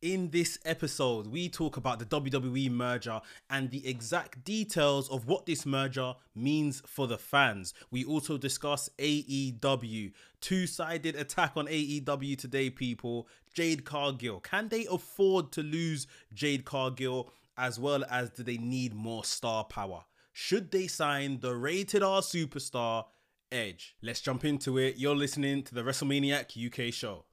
In this episode, we talk about the WWE merger and the exact details of what this merger means for the fans. We also discuss AEW, two sided attack on AEW today, people. Jade Cargill, can they afford to lose Jade Cargill as well as do they need more star power? Should they sign the rated R superstar Edge? Let's jump into it. You're listening to the WrestleManiac UK show.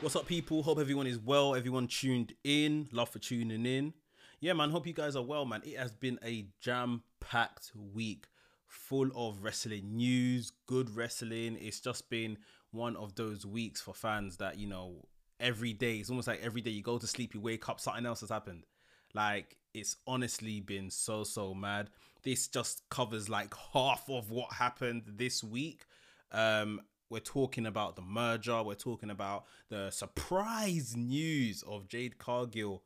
What's up, people? Hope everyone is well. Everyone tuned in. Love for tuning in. Yeah, man. Hope you guys are well, man. It has been a jam packed week full of wrestling news, good wrestling. It's just been one of those weeks for fans that, you know, every day, it's almost like every day you go to sleep, you wake up, something else has happened. Like, it's honestly been so, so mad. This just covers like half of what happened this week. Um, we're talking about the merger. We're talking about the surprise news of Jade Cargill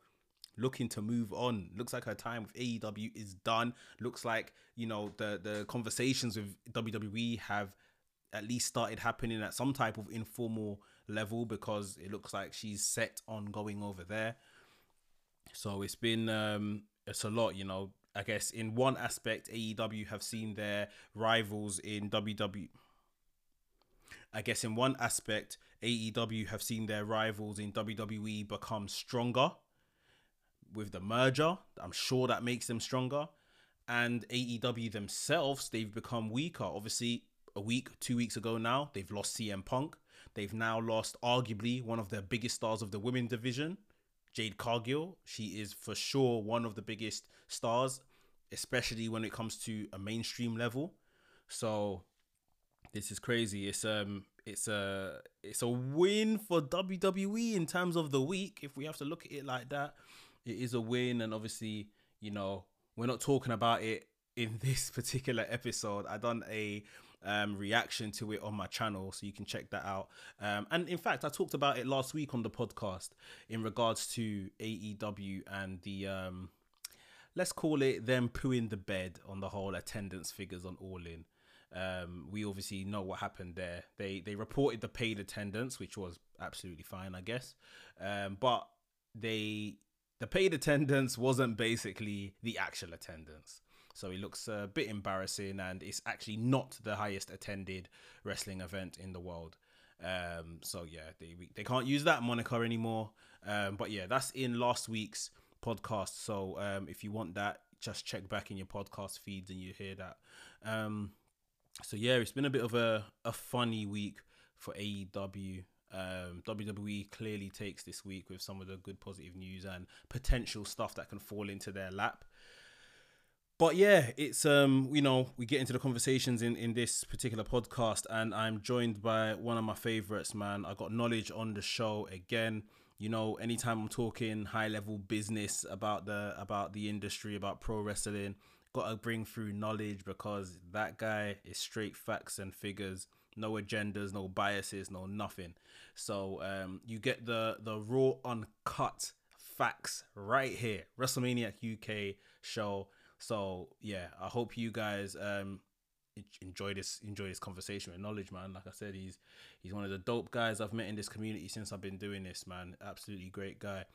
looking to move on. Looks like her time with AEW is done. Looks like, you know, the the conversations with WWE have at least started happening at some type of informal level because it looks like she's set on going over there. So it's been um it's a lot, you know. I guess in one aspect AEW have seen their rivals in WWE I guess in one aspect, AEW have seen their rivals in WWE become stronger with the merger. I'm sure that makes them stronger. And AEW themselves, they've become weaker. Obviously, a week, two weeks ago now, they've lost CM Punk. They've now lost arguably one of their biggest stars of the women division, Jade Cargill. She is for sure one of the biggest stars, especially when it comes to a mainstream level. So this is crazy. It's um it's a it's a win for WWE in terms of the week. If we have to look at it like that, it is a win, and obviously, you know, we're not talking about it in this particular episode. I done a um, reaction to it on my channel, so you can check that out. Um, and in fact, I talked about it last week on the podcast in regards to AEW and the um, let's call it them pooing the bed on the whole attendance figures on All In. Um, we obviously know what happened there. They they reported the paid attendance, which was absolutely fine, I guess. Um, but they the paid attendance wasn't basically the actual attendance. So it looks a bit embarrassing, and it's actually not the highest attended wrestling event in the world. Um, so yeah, they they can't use that moniker anymore. Um, but yeah, that's in last week's podcast. So um, if you want that, just check back in your podcast feeds and you hear that. Um, so yeah, it's been a bit of a, a funny week for AEW. Um, WWE clearly takes this week with some of the good positive news and potential stuff that can fall into their lap. But yeah, it's um, you know, we get into the conversations in in this particular podcast, and I'm joined by one of my favorites, man. I got knowledge on the show again. You know, anytime I'm talking high level business about the about the industry, about pro wrestling, got to bring through knowledge because that guy is straight facts and figures. No agendas no biases no nothing. So um, you get the the raw uncut facts right here. Wrestlemania uk show. So yeah i hope you guys um enjoy this enjoy this conversation with knowledge man. Like i said he's he's one of the dope guys i've met in this community since i've been doing this man. Absolutely great guy.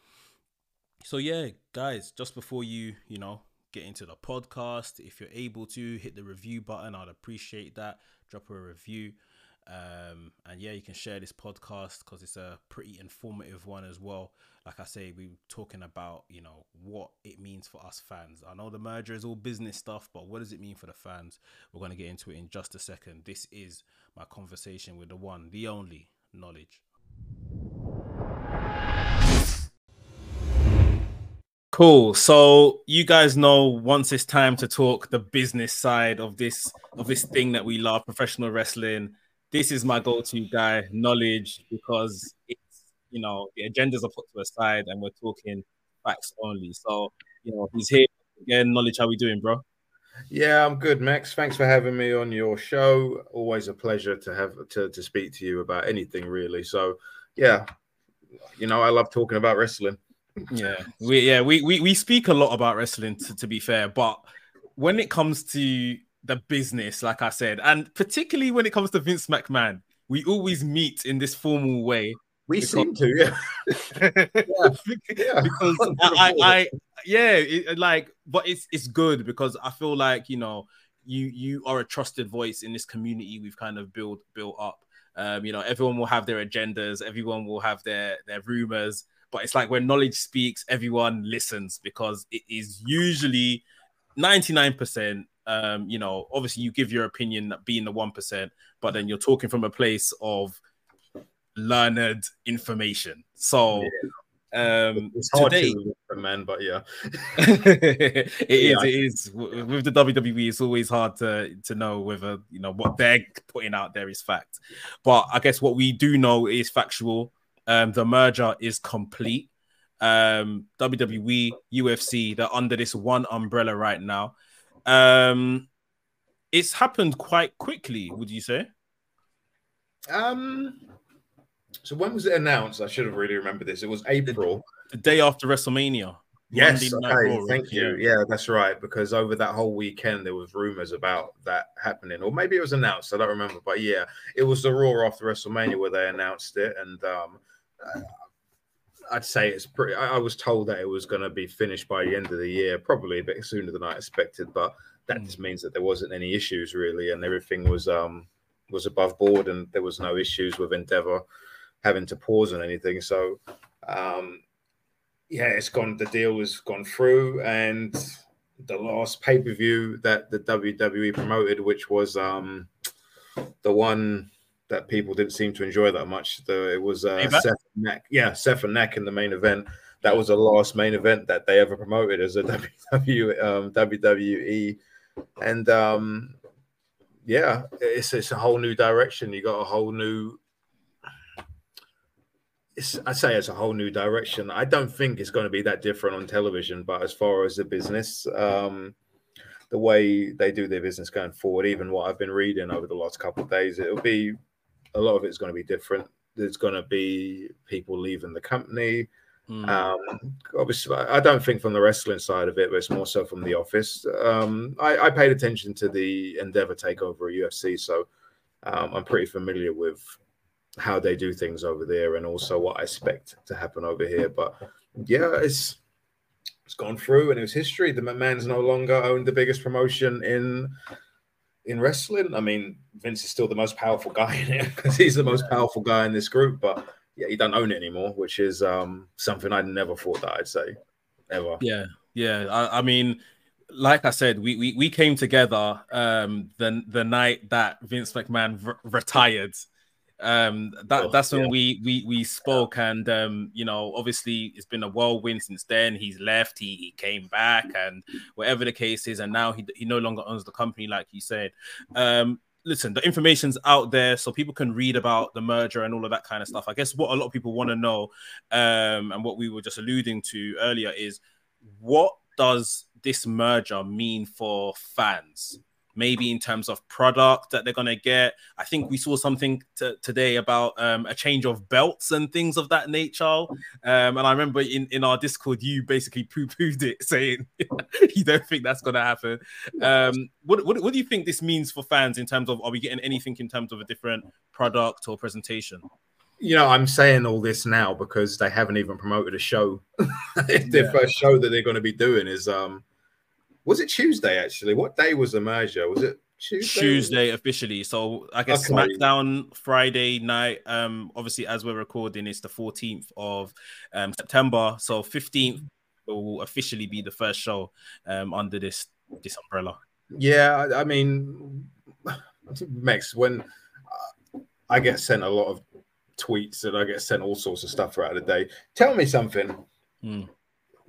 So yeah guys just before you you know get into the podcast. If you're able to hit the review button, I'd appreciate that. Drop a review. Um, and yeah, you can share this podcast because it's a pretty informative one as well. Like I say, we're talking about you know what it means for us fans. I know the merger is all business stuff, but what does it mean for the fans? We're gonna get into it in just a second. This is my conversation with the one, the only knowledge. Cool. So you guys know once it's time to talk the business side of this of this thing that we love, professional wrestling. This is my go-to guy, knowledge, because it's you know the agendas are put to a side and we're talking facts only. So you know he's here again. Knowledge, how we doing, bro? Yeah, I'm good, Max. Thanks for having me on your show. Always a pleasure to have to, to speak to you about anything really. So yeah, you know I love talking about wrestling yeah, we yeah we, we we speak a lot about wrestling to, to be fair, but when it comes to the business, like I said, and particularly when it comes to Vince McMahon, we always meet in this formal way. We because- seem to, yeah. yeah. because I, I, I yeah, it, like, but it's it's good because I feel like you know you you are a trusted voice in this community we've kind of built built up. Um, you know, everyone will have their agendas, everyone will have their their rumors, but it's like when knowledge speaks, everyone listens because it is usually ninety nine percent. Um, you know, obviously you give your opinion being the one percent, but then you're talking from a place of learned information. So um It's hard today to, man, but yeah. it is. Yeah. It is with the WWE. It's always hard to to know whether you know what they're putting out there is fact. But I guess what we do know is factual. Um, the merger is complete. Um, WWE, UFC, they're under this one umbrella right now. Um, it's happened quite quickly. Would you say? Um. So when was it announced? I should have really remembered this. It was April. The day after WrestleMania. Yes, okay, thank you. Yeah. that's right. Because over that whole weekend, there was rumors about that happening, or maybe it was announced. I don't remember, but yeah, it was the Raw after WrestleMania where they announced it, and um, uh, I'd say it's pretty. I, I was told that it was going to be finished by the end of the year, probably a bit sooner than I expected, but that Mm. just means that there wasn't any issues really, and everything was um was above board, and there was no issues with Endeavor having to pause on anything. So. Um, yeah, it's gone. The deal has gone through, and the last pay per view that the WWE promoted, which was um the one that people didn't seem to enjoy that much. The it was uh? Seth and Neck, yeah, Seth and Neck in the main event. That was the last main event that they ever promoted as a WWE, um, WWE, and um, yeah, it's it's a whole new direction. You got a whole new I say it's a whole new direction. I don't think it's going to be that different on television, but as far as the business, um, the way they do their business going forward, even what I've been reading over the last couple of days, it'll be a lot of it's going to be different. There's going to be people leaving the company. Mm. Um, obviously, I don't think from the wrestling side of it, but it's more so from the office. Um, I, I paid attention to the Endeavor takeover at UFC, so um, I'm pretty familiar with how they do things over there and also what I expect to happen over here. But yeah, it's it's gone through and it was history. The McMahon's no longer owned the biggest promotion in in wrestling. I mean, Vince is still the most powerful guy in it because he's the most powerful guy in this group, but yeah, he don't own it anymore, which is um something I never thought that I'd say ever. Yeah, yeah. I, I mean, like I said, we, we we came together um the the night that Vince McMahon retired. Um, that Oh, that's when yeah. we we we spoke, and um, you know, obviously it's been a whirlwind since then. He's left, he he came back, and whatever the case is, and now he he no longer owns the company, like you said. Um, listen, the information's out there, so people can read about the merger and all of that kind of stuff. I guess what a lot of people want to know, um, and what we were just alluding to earlier is what does this merger mean for fans? Maybe in terms of product that they're gonna get. I think we saw something t- today about um, a change of belts and things of that nature. Um, and I remember in, in our Discord, you basically poo pooed it, saying you don't think that's gonna happen. Um, what, what what do you think this means for fans in terms of are we getting anything in terms of a different product or presentation? You know, I'm saying all this now because they haven't even promoted a show. Their Yeah. first show that they're going to be doing is um was it Tuesday actually? What day was the merger? Was it Tuesday? Tuesday officially. So I guess Okay. SmackDown Friday night. Um, obviously as we're recording, it's the 14th of um September. So 15th will officially be the first show um under this this umbrella. Yeah, I, I mean, Max, when I get sent a lot of tweets and I get sent all sorts of stuff throughout the day, tell me something. Hmm.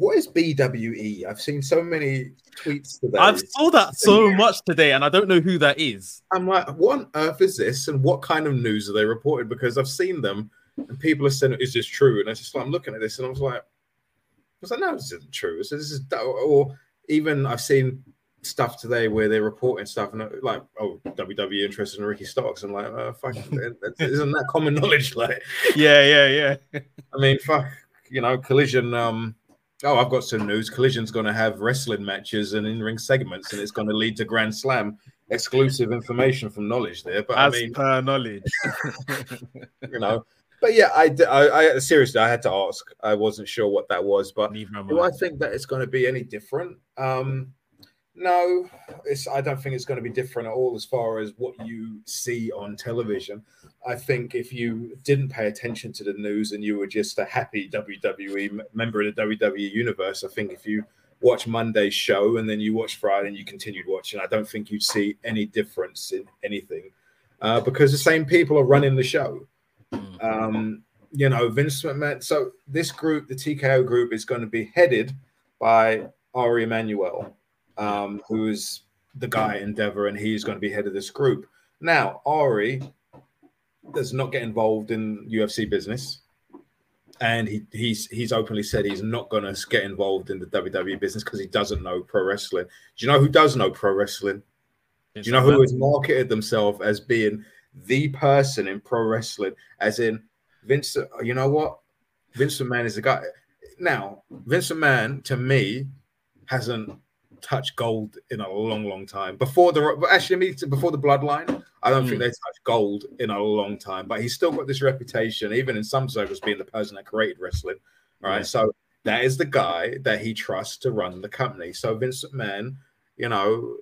What is BWE? I've seen so many tweets today. I've saw that so much today, and I don't know who that is. I'm like, what on earth is this? And what kind of news are they reporting? Because I've seen them and people are saying, is this true? And it's just like, I'm looking at this and I was like, I was like, no, this isn't true. So this is, or even I've seen stuff today where they're reporting stuff and uh, like, oh, WWE interested in Ricky Starks. I'm like, uh, fuck, isn't that common knowledge? Like, Yeah, yeah, yeah. I mean, fuck, you know, collision, um, oh, I've got some news. Collision's going to have wrestling matches and in ring segments, and it's going to lead to Grand Slam. Exclusive information from knowledge there, but As I mean, per knowledge. you know, but yeah, I, I, I seriously, I had to ask. I wasn't sure what that was, but do I. I think that it's going to be any different? Um, no, it's. I don't think it's going to be different at all as far as what you see on television. I think if you didn't pay attention to the news and you were just a happy WWE member of the WWE universe, I think if you watch Monday's show and then you watch Friday and you continued watching, I don't think you'd see any difference in anything uh, because the same people are running the show. Mm. Um, you know, Vince McMahon. So this group, the TKO group, is going to be headed by Ari Emanuel, um, who is the guy in Endeavor, and he's going to be head of this group. Now, Ari does not get involved in UFC business, and he, he's he's openly said he's not going to get involved in the WWE business because he doesn't know pro wrestling. Do you know who does know pro wrestling? Do you know who has marketed themselves as being the person in pro wrestling? As in Vince, you know what? Vince McMahon is the guy. Now, Vince McMahon to me hasn't touched gold in a long, long time. Before the actually, me before the Bloodline, I don't think Mm. they touched gold in a long time. But he's still got this reputation, even in some circles, being the person that created wrestling. Right, Yeah. so that is the guy that he trusts to run the company. So Vince McMahon, you know,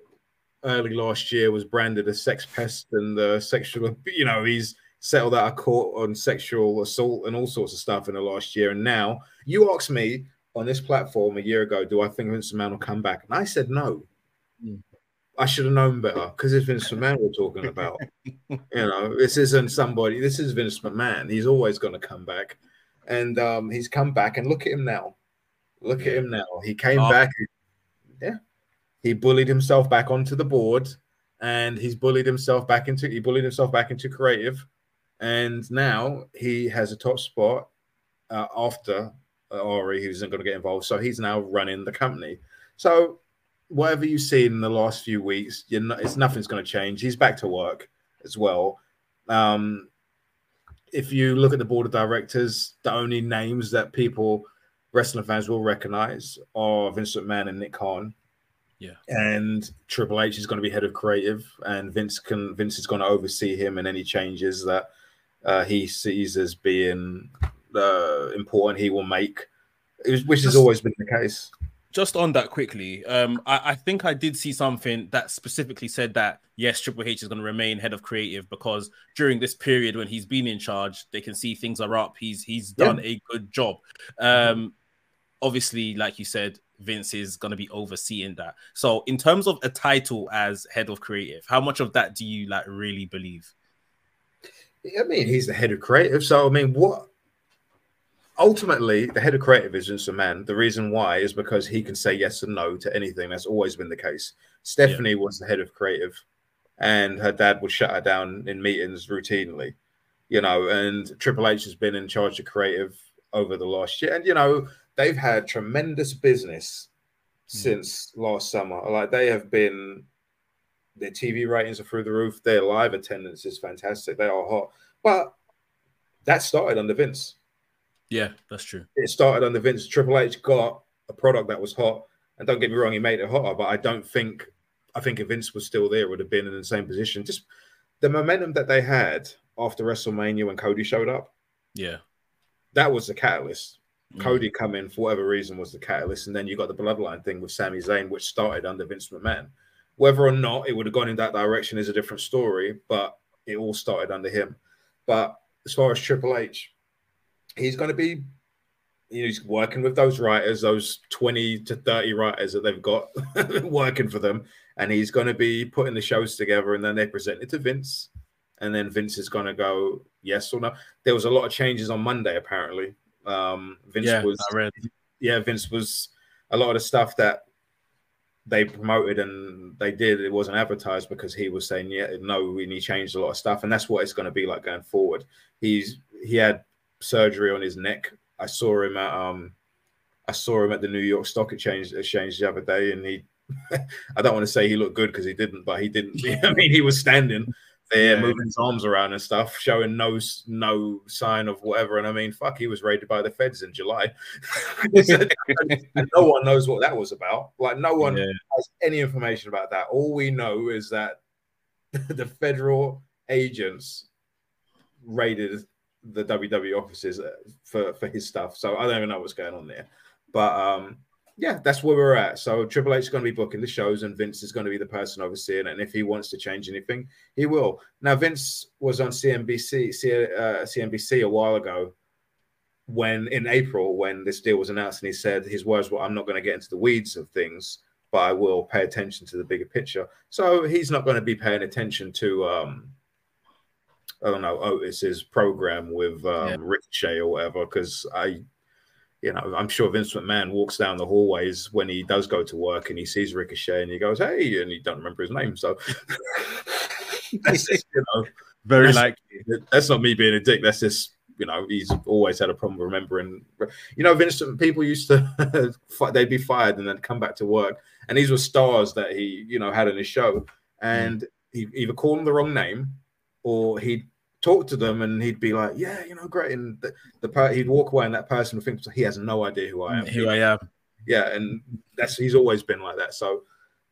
early last year was branded a sex pest and the sexual. You know, he's settled out of court on sexual assault and all sorts of stuff in the last year. And now you asked me on this platform a year ago, do I think Vince McMahon will come back? And I said no. Mm. I should have known better because it's Vince McMahon we're talking about. you know, this isn't somebody. This is Vince McMahon. He's always going to come back, and um, he's come back. And look at him now. Look at him now. He came Oh. back. Yeah, he bullied himself back onto the board, and he's bullied himself back into. He bullied himself back into creative, and now he has a top spot uh, after Ari, who isn't going to get involved. So he's now running the company. So whatever you've seen in the last few weeks, you're not, it's nothing's going to change. He's back to work as well. Um, if you look at the board of directors, the only names that people, wrestling fans, will recognize are Vince McMahon and Nick Khan. Yeah. And Triple H is going to be head of creative, and Vince can Vince is going to oversee him and any changes that uh, he sees as being uh, important. He will make, which has always been the case. just on that quickly, um, I, I think I did see something that specifically said that yes, Triple H is going to remain head of creative because during this period when he's been in charge, they can see things are up. He's he's Yeah. done a good job. Um, obviously, like you said, Vince is going to be overseeing that. So, in terms of a title as head of creative, how much of that do you like really believe? I mean, he's the head of creative. So, I mean, what ultimately the head of creative is just a man. The reason why is because he can say yes and no to anything. That's always been the case. Stephanie was the head of creative, and her dad would shut her down in meetings routinely, you know. And Triple H has been in charge of creative over the last year, and you know they've had tremendous business hmm. since last summer. Like they have been their TV ratings are through the roof. Their live attendance is fantastic. They are hot. But that started under Vince. Yeah, that's true. It started under Vince. Triple H got a product that was hot. And don't get me wrong, he made it hotter. But I don't think, I think if Vince was still there, it would have been in the same position. Just the momentum that they had after WrestleMania when Cody showed up, Yeah. that was the catalyst. Mm. Cody coming for whatever reason was the catalyst, and then you got the bloodline thing with Sami Zayn, which started under Vince McMahon. Whether or not it would have gone in that direction is a different story, but it all started under him. But as far as Triple H, he's going to be, you know, he's working with those writers, those twenty to thirty writers that they've got working for them, and he's going to be putting the shows together, and then they present it to Vince, and then Vince is going to go yes or no. There was a lot of changes on Monday, apparently. Um, Vince Yeah, was yeah, Vince was a lot of the stuff that they promoted and they did, it wasn't advertised because he was saying, Yeah, no, and he changed a lot of stuff, and that's what it's going to be like going forward. He's he had surgery on his neck. I saw him at um I saw him at the New York Stock Exchange exchange the other day, and he I don't want to say he looked good because he didn't, but he didn't. I mean, he was standing there Yeah. moving his arms around and stuff, showing no no sign of whatever. And I mean, fuck, he was raided by the feds in July. and no one knows what that was about. Like, no one Yeah. has any information about that. All we know is that the federal agents raided the WWE offices uh, for for his stuff. So I don't even know what's going on there. But um, yeah, that's where we're at. So Triple H is going to be booking the shows, and Vince is going to be the person overseeing it. And if he wants to change anything, he will. Now Vince was on CNBC, uh, CNBC a while ago. When in April, when this deal was announced, and he said his words were, "I'm not going to get into the weeds of things, but I will pay attention to the bigger picture." So he's not going to be paying attention to um, I don't know Otis's program with um, Yeah. Ricochet or whatever. Because I, you know, I'm sure Vince McMahon walks down the hallways when he does go to work and he sees Ricochet and he goes, "Hey," and he don't remember his name. So that's just, you know, Very That's- like that's not me being a dick. That's just you know he's always had a problem remembering. You know, Vince. People used to they'd be fired and then come back to work, and these were stars that he you know had in his show, and he either called them the wrong name, or he'd talk to them and he'd be like, "Yeah, you know, great," and the, the per- he'd walk away and that person would think he has no idea who I am. Who I am. Yeah, and that's he's always been like that. So,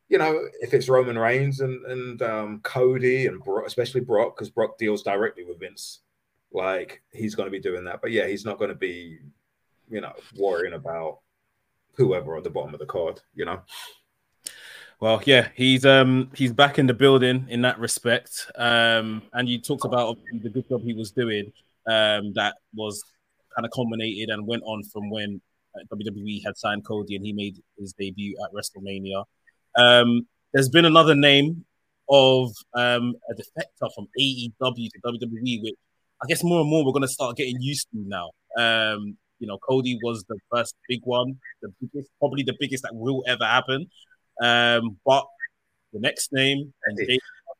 you know, if it's Roman Reigns and and um, Cody and Brock, especially Brock, because Brock deals directly with Vince, like he's going to be doing that. But yeah, he's not going to be, you know, worrying about whoever at the bottom of the card. You know, Well, yeah, he's um he's back in the building in that respect. Um, and you talked about the good job he was doing. Um, that was kind of culminated and went on from when uh, WWE had signed Cody and he made his debut at WrestleMania. Um, there's been another name of um a defector from AEW to WWE, which I guess more and more we're gonna start getting used to now. Um, you know, Cody was the first big one, the biggest, probably the biggest that will ever happen. Um, but the next name,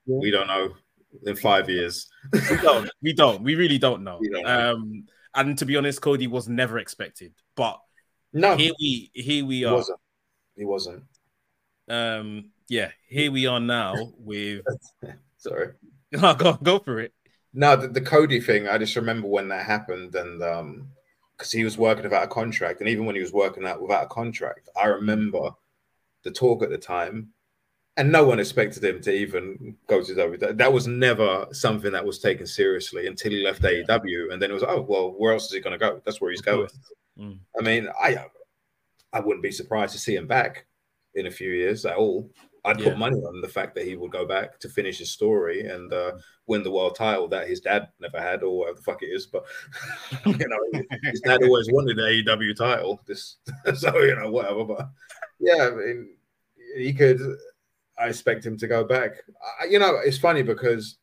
we don't know in five years. we don't, we don't, we really don't know. Don't know. Um, and to be honest, Cody was never expected, but No, here we here we are. he wasn't. He wasn't. Um, yeah, here we are now with. Sorry. go go for it. No, the, the Cody thing, I just remember when that happened and um because he was working without a contract, and even when he was working out without a contract, I remember the talk at the time, and no one expected him to even go to WWE. That was never something that was taken seriously until he left AEW, and then it was, oh well, where else is he going to go? That's where he's going. Mm. I mean, I I wouldn't be surprised to see him back in a few years at all. I'd Yeah. put money on the fact that he would go back to finish his story and uh, win the world title that his dad never had, or whatever the fuck it is. But you know, his dad always wanted the AEW title. This, so you know, whatever. But yeah, I mean, he could. I expect him to go back. I, you know, it's funny because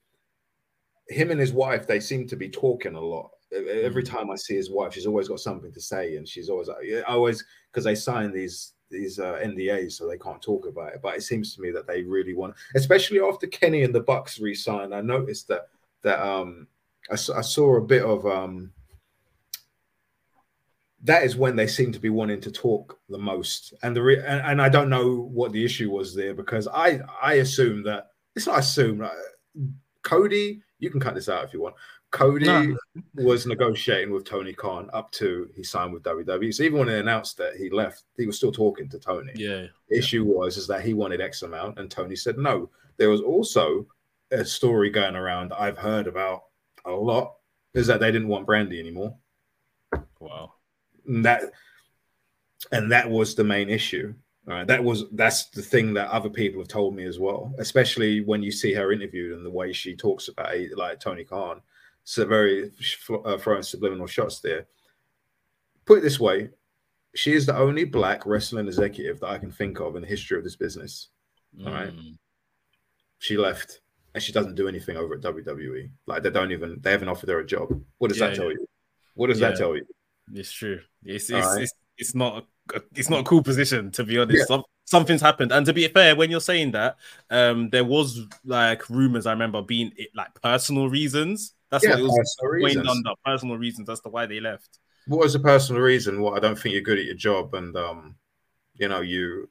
him and his wife they seem to be talking a lot. Every time I see his wife, she's always got something to say, and she's always like, yeah, always because they sign these these uh, NDAs, so they can't talk about it. But it seems to me that they really want, especially after Kenny and the Bucks re-signed. I noticed that that um I, I saw a bit of um that is when they seem to be wanting to talk the most and the re- and, and i don't know what the issue was there because i i assume that it's not assume uh, cody you can cut this out if you want cody No. was negotiating with tony khan up to he signed with wwe so even when they announced that he left he was still talking to tony Yeah, the issue was is that he wanted X amount, and Tony said no. There was also a story going around I've heard about a lot is that they didn't want Brandi anymore. wow. And that and that was the main issue. All right, that was that's the thing that other people have told me as well, especially when you see her interviewed and the way she talks about it, like Tony Khan. so very uh, throwing subliminal shots there. Put it this way, she is the only black wrestling executive that I can think of in the history of this business. All right. Mm. She left and she doesn't do anything over at WWE. Like they don't even they haven't offered her a job. What does Yeah, that tell yeah. you? What does that tell you? It's true. It's it's, right. it's it's not a, it's not a cool position to be honest. Yeah. Some, something's happened, and to be fair, when you're saying that, um, there was like rumors. I remember being it like personal reasons. That's Yeah, what it was personal going reasons. under. Personal reasons. That's the why they left. What was the personal reason? What I don't think you're good at your job and um, you know, you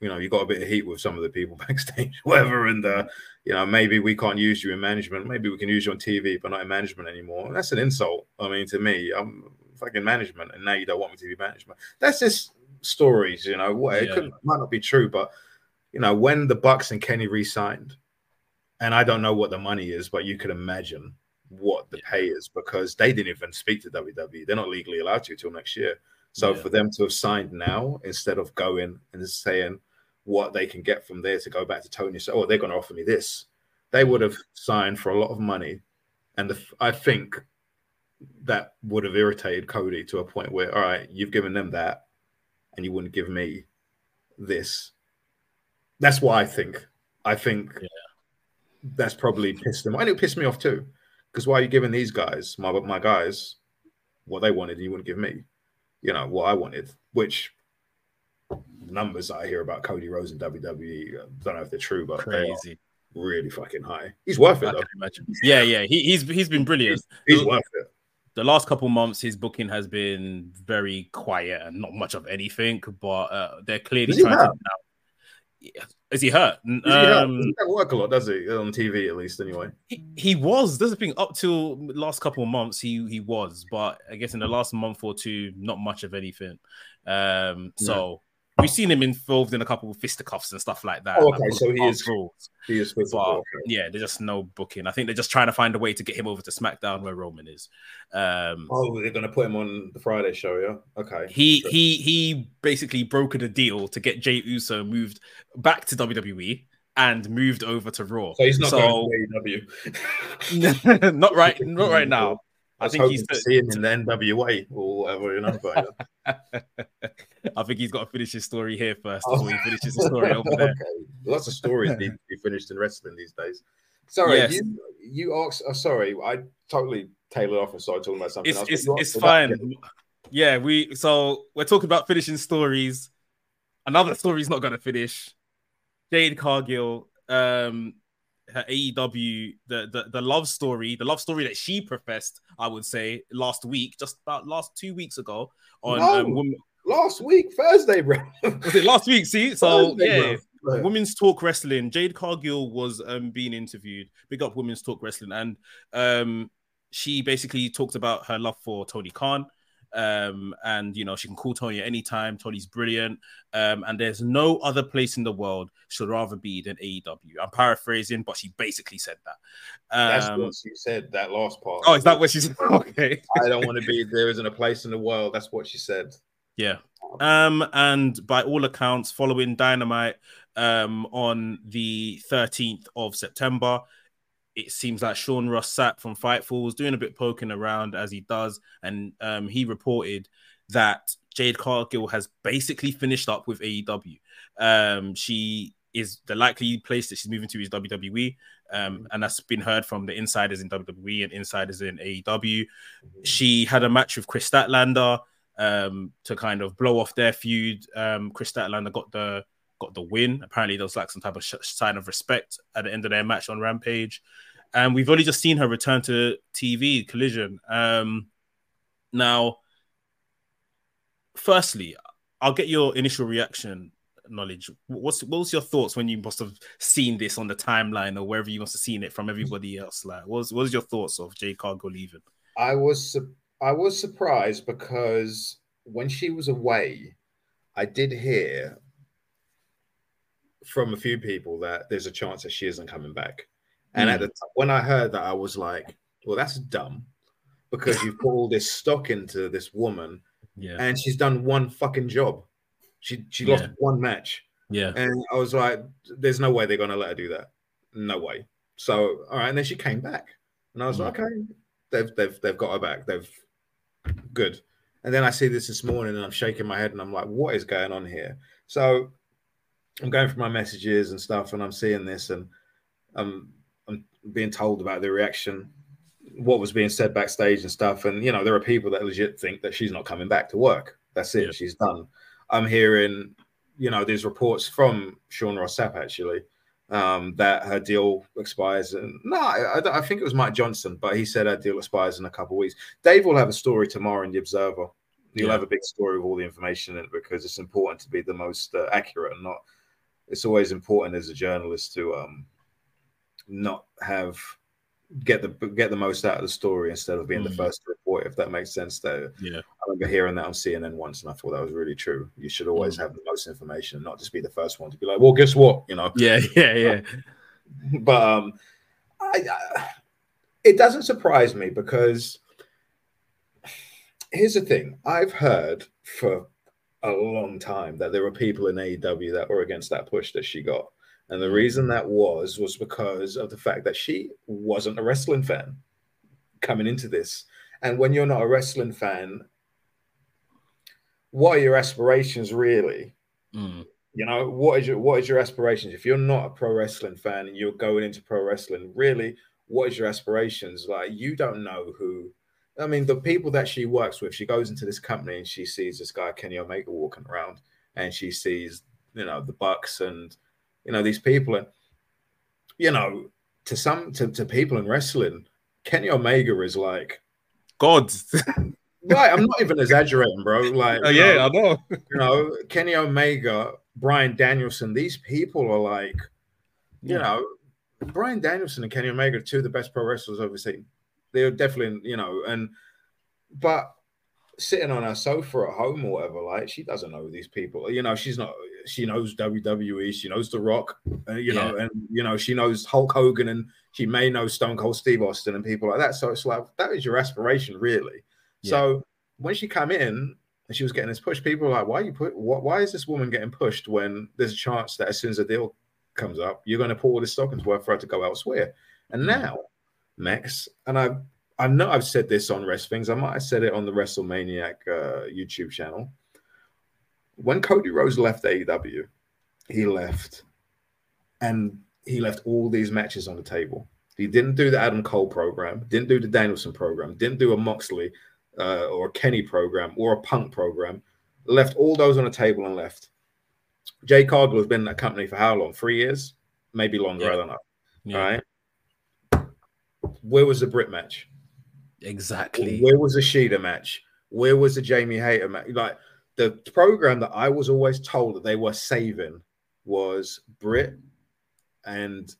you know, you got a bit of heat with some of the people backstage, whatever, and uh, you know, maybe we can't use you in management. Maybe we can use you on TV, but not in management anymore. That's an insult. I mean, to me, I'm fucking management, and now you don't want me to be management. That's just stories, you know. What it could, might not be true, but you know, when the Bucks and Kenny re-signed, and I don't know what the money is, but you can imagine what the yeah. pay is because they didn't even speak to WWE. They're not legally allowed to until next year. So yeah. for them to have signed now instead of going and saying what they can get from there to go back to Tony, so oh, they're going to offer me this, they would have signed for a lot of money, and the, I think that would have irritated Cody to a point where, all right, you've given them that, and you wouldn't give me this. That's what I think. I think yeah. that's probably pissed them, and it pissed me off too. Because why are you giving these guys, my my guys, what they wanted, and you wouldn't give me, you know, what I wanted? Which numbers I hear about Cody Rhodes and WWE, I don't know if they're true, but crazy, really fucking high. He's worth it, though. Imagine, Yeah, yeah, he, he's he's been brilliant. He's, he's worth it. The last couple months, his booking has been very quiet and not much of anything, but uh, they're clearly trying to now is he hurt? Is he um, He doesn't work a lot, does he? On TV, at least, anyway. He, he was. There's a thing up till last couple of months. He he was, but I guess in the last month or two, not much of anything. Um, so we've seen him involved in a couple of fisticuffs and stuff like that. Oh, okay, so he is. Rules. He is but, okay. Yeah, there's just no booking. I think they're just trying to find a way to get him over to SmackDown where Roman is. Um, oh, they're going to put him on the Friday show, yeah. Okay. He sure. he he basically brokered a deal to get Jey Uso moved back to WWE and moved over to Raw. So he's not so, going to AEW. not right, not right now. I, I think he's to see him in the NWA or whatever, you know. I think he's got to finish his story here first before oh. he finishes his story over there. okay. Lots of stories need to be finished in wrestling these days. Sorry, yes. you you asked. Oh, sorry, I totally tailored off and started talking about something it's, else. It's, it's fine. Yeah, we so we're talking about finishing stories. Another story's not going to finish. Jade Cargill um her AEW the, the the love story, the love story that she professed, I would say last week, just about last two weeks ago on no, um, women... last week Thursday, bro. was it last week? See, so Thursday, yeah, Women's Talk Wrestling. Jade Cargill was um being interviewed. Big up Women's Talk Wrestling, and um she basically talked about her love for Tony Khan um, and you know she can call Tony at any time. Tony's brilliant, um, and there's no other place in the world she'd rather be than AEW. I'm paraphrasing, but she basically said that. Um, That's what she said. That last part. Oh, is that what she said? Okay. I don't want to be. There isn't a place in the world. That's what she said. Yeah. Um, and by all accounts, following Dynamite um on the 13th of September, it seems like Sean Ross Sapp from Fightful was doing a bit poking around as he does, and um, he reported that Jade Cargill has basically finished up with AEW. Um, she is the likely place that she's moving to is WWE, um, and that's been heard from the insiders in WWE and insiders in AEW. She had a match with Kris Statlander um, to kind of blow off their feud. Um, Kris Statlander got the got the win. Apparently, there was like some type of sh- sign of respect at the end of their match on Rampage. And we've only just seen her return to TV collision. Um, now, firstly, I'll get your initial reaction knowledge. What's what was your thoughts when you must have seen this on the timeline or wherever you must have seen it from everybody else? Like, what was, your thoughts of Jade Cargill leaving? I was I was surprised because when she was away, I did hear from a few people that there's a chance that she isn't coming back. And mm. at the t- when I heard that, I was like, "Well, that's dumb," because you put all this stock into this woman, yeah, and she's done one fucking job. She she lost yeah. one match, yeah, and I was like, "There's no way they're gonna let her do that. No way." So all right, and then she came back, and I was mm. like, "Okay, they've they've they've got her back. They've good." And then I see this this morning, and I'm shaking my head, and I'm like, "What is going on here?" So I'm going through my messages and stuff, and I'm seeing this, and I'm, I'm being told about the reaction, what was being said backstage and stuff. And you know, there are people that legit think that she's not coming back to work. That's it, yeah. she's done. I'm hearing, you know, there's reports from Sean Ross Sapp actually um, that her deal expires. And no, I, I, think it was Mike Johnson, but he said her deal expires in a couple of weeks. Dave will have a story tomorrow in the Observer. You'll yeah. have a big story with all the information in it because it's important to be the most uh, accurate and not it's always important as a journalist to um not have get the get the most out of the story instead of being mm. the first to report. If that makes sense, though. Yeah, I remember hearing that on CNN once, and I thought that was really true. You should always mm. have the most information, and not just be the first one to be like, "Well, guess what?" You know. Yeah, yeah, yeah. but um, I, I it doesn't surprise me because here's the thing: I've heard for a long time that there were people in AEW that were against that push that she got. And the mm. reason that was was because of the fact that she wasn't a wrestling fan coming into this. And when you're not a wrestling fan, what are your aspirations really? Mm. You know, what is your what is your aspirations? If you're not a pro wrestling fan and you're going into pro wrestling, really, what is your aspirations? Like you don't know who I mean, the people that she works with, she goes into this company and she sees this guy Kenny Omega walking around, and she sees, you know, the Bucks and you know these people, and you know, to some to, to people in wrestling, Kenny Omega is like God. right, I'm not even exaggerating, bro. Like, uh, yeah, know, I know. you know, Kenny Omega, Bryan Danielson, these people are like, you yeah. know, Bryan Danielson and Kenny Omega are two of the best pro wrestlers I've ever seen. They're definitely, you know, and but sitting on her sofa at home or whatever, like she doesn't know these people. You know, she's not. She knows WWE. She knows The Rock. Uh, you yeah. know, and you know she knows Hulk Hogan, and she may know Stone Cold Steve Austin and people like that. So it's like that is your aspiration, really. Yeah. So when she came in and she was getting this push, people were like, "Why are you put? What, why is this woman getting pushed when there's a chance that as soon as a deal comes up, you're going to pull all this stock into worth for her to go elsewhere?" And mm. now Max, and I I know I've said this on Wresthings. I might have said it on the WrestleManiac uh, YouTube channel. When Cody Rhodes left AEW, he left, and he left all these matches on the table. He didn't do the Adam Cole program, didn't do the Danielson program, didn't do a Moxley uh, or a Kenny program or a Punk program. Left all those on the table and left. Jade Cargill has been in that company for how long? Three years, maybe longer. Yeah. I don't know. Yeah. Right where was the Britt match? Exactly. Where was the Shida match? Where was the Jamie Hayter match? Like the program that I was always told that they were saving was Britt and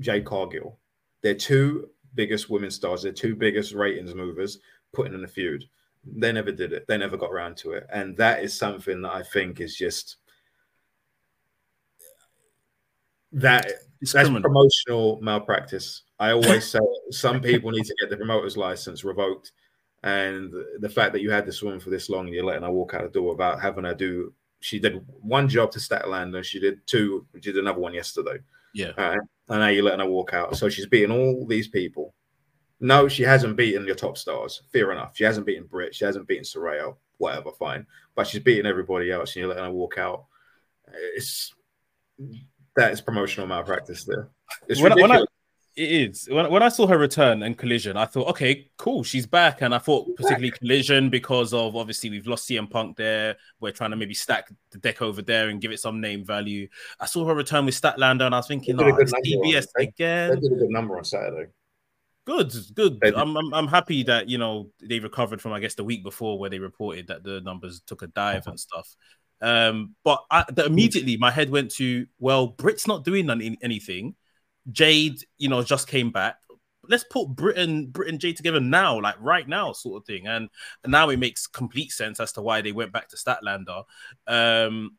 Jade Cargill. They're two biggest women stars. They're two biggest ratings movers putting in a feud. They never did it. They never got around to it. And that is something that I think is just that it's that's criminal. promotional malpractice. I always say some people need to get the promoter's license revoked. And the fact that you had this woman for this long and you're letting her walk out the door without having her do, she did one job to Statlander, she did two, she did another one yesterday. Yeah. and now you're letting her walk out. So she's beating all these people. No, she hasn't beaten your top stars. Fair enough. She hasn't beaten Britt. She hasn't beaten Saraya. Whatever, fine. But she's beating everybody else and you're letting her walk out. It's that is promotional malpractice there. It's when, when I, it is. When, when I saw her return and collision, I thought, okay, cool, she's back. And I thought particularly collision because of obviously we've lost CM Punk there. We're trying to maybe stack the deck over there and give it some name value. I saw her return with Statlander and I was thinking, oh, it's DBS again. They did a good number on Saturday. Good, good. I'm, I'm, I'm happy that you know they recovered from I guess the week before where they reported that the numbers took a dive uh-huh. and stuff. Um, but I, immediately my head went to, well, Britt's not doing anything. Jade, you know, just came back. Let's put Britain, Britain, Jade together now, like right now, sort of thing. And, and now it makes complete sense as to why they went back to Statlander. Um,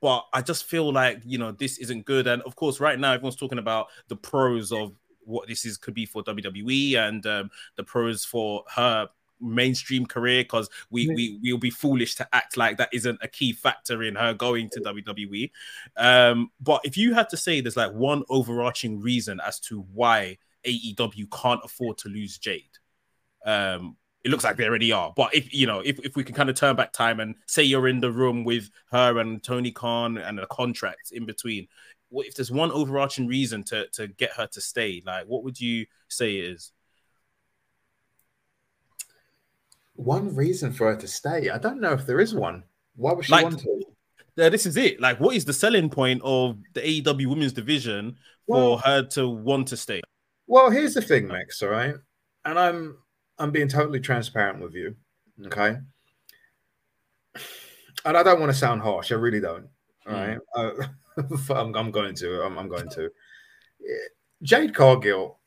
but I just feel like you know this isn't good. And of course, right now everyone's talking about the pros of what this is could be for WWE and um, the pros for her mainstream career because we, we we'll be foolish to act like that isn't a key factor in her going to WWE. Um, but if you had to say there's like one overarching reason as to why AEW can't afford to lose Jade, um, it looks like they already are. But if you know, if, if we can kind of turn back time and say you're in the room with her and Tony Khan and a contract in between, if there's one overarching reason to to get her to stay? Like, what would you say it is? One reason for her to stay. I don't know if there is one. Why would she like, want to? Yeah, this is it. Like, what is the selling point of the AEW women's division for well, her to want to stay? Well, here's the thing, Max. All right, and I'm I'm being totally transparent with you. Okay, and I don't want to sound harsh. I really don't. All mm. right. Uh, I'm, I'm, going to. I'm, I'm, going to. Jade Cargill,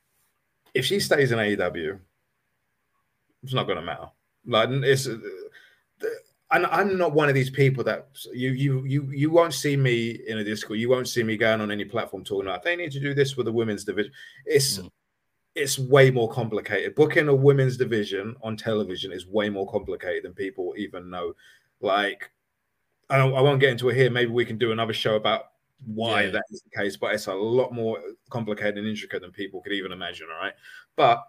if she stays in AEW, it's not going to matter. Like it's. And I'm not one of these people that you you you you won't see me in a Discord. You won't see me going on any platform talking about they need to do this with the women's division. It's mm. it's way more complicated. Booking a women's division on television is way more complicated than people even know. Like I, I won't get into it here. Maybe we can do another show about why yeah. that is the case, but it's a lot more complicated and intricate than people could even imagine. All right. But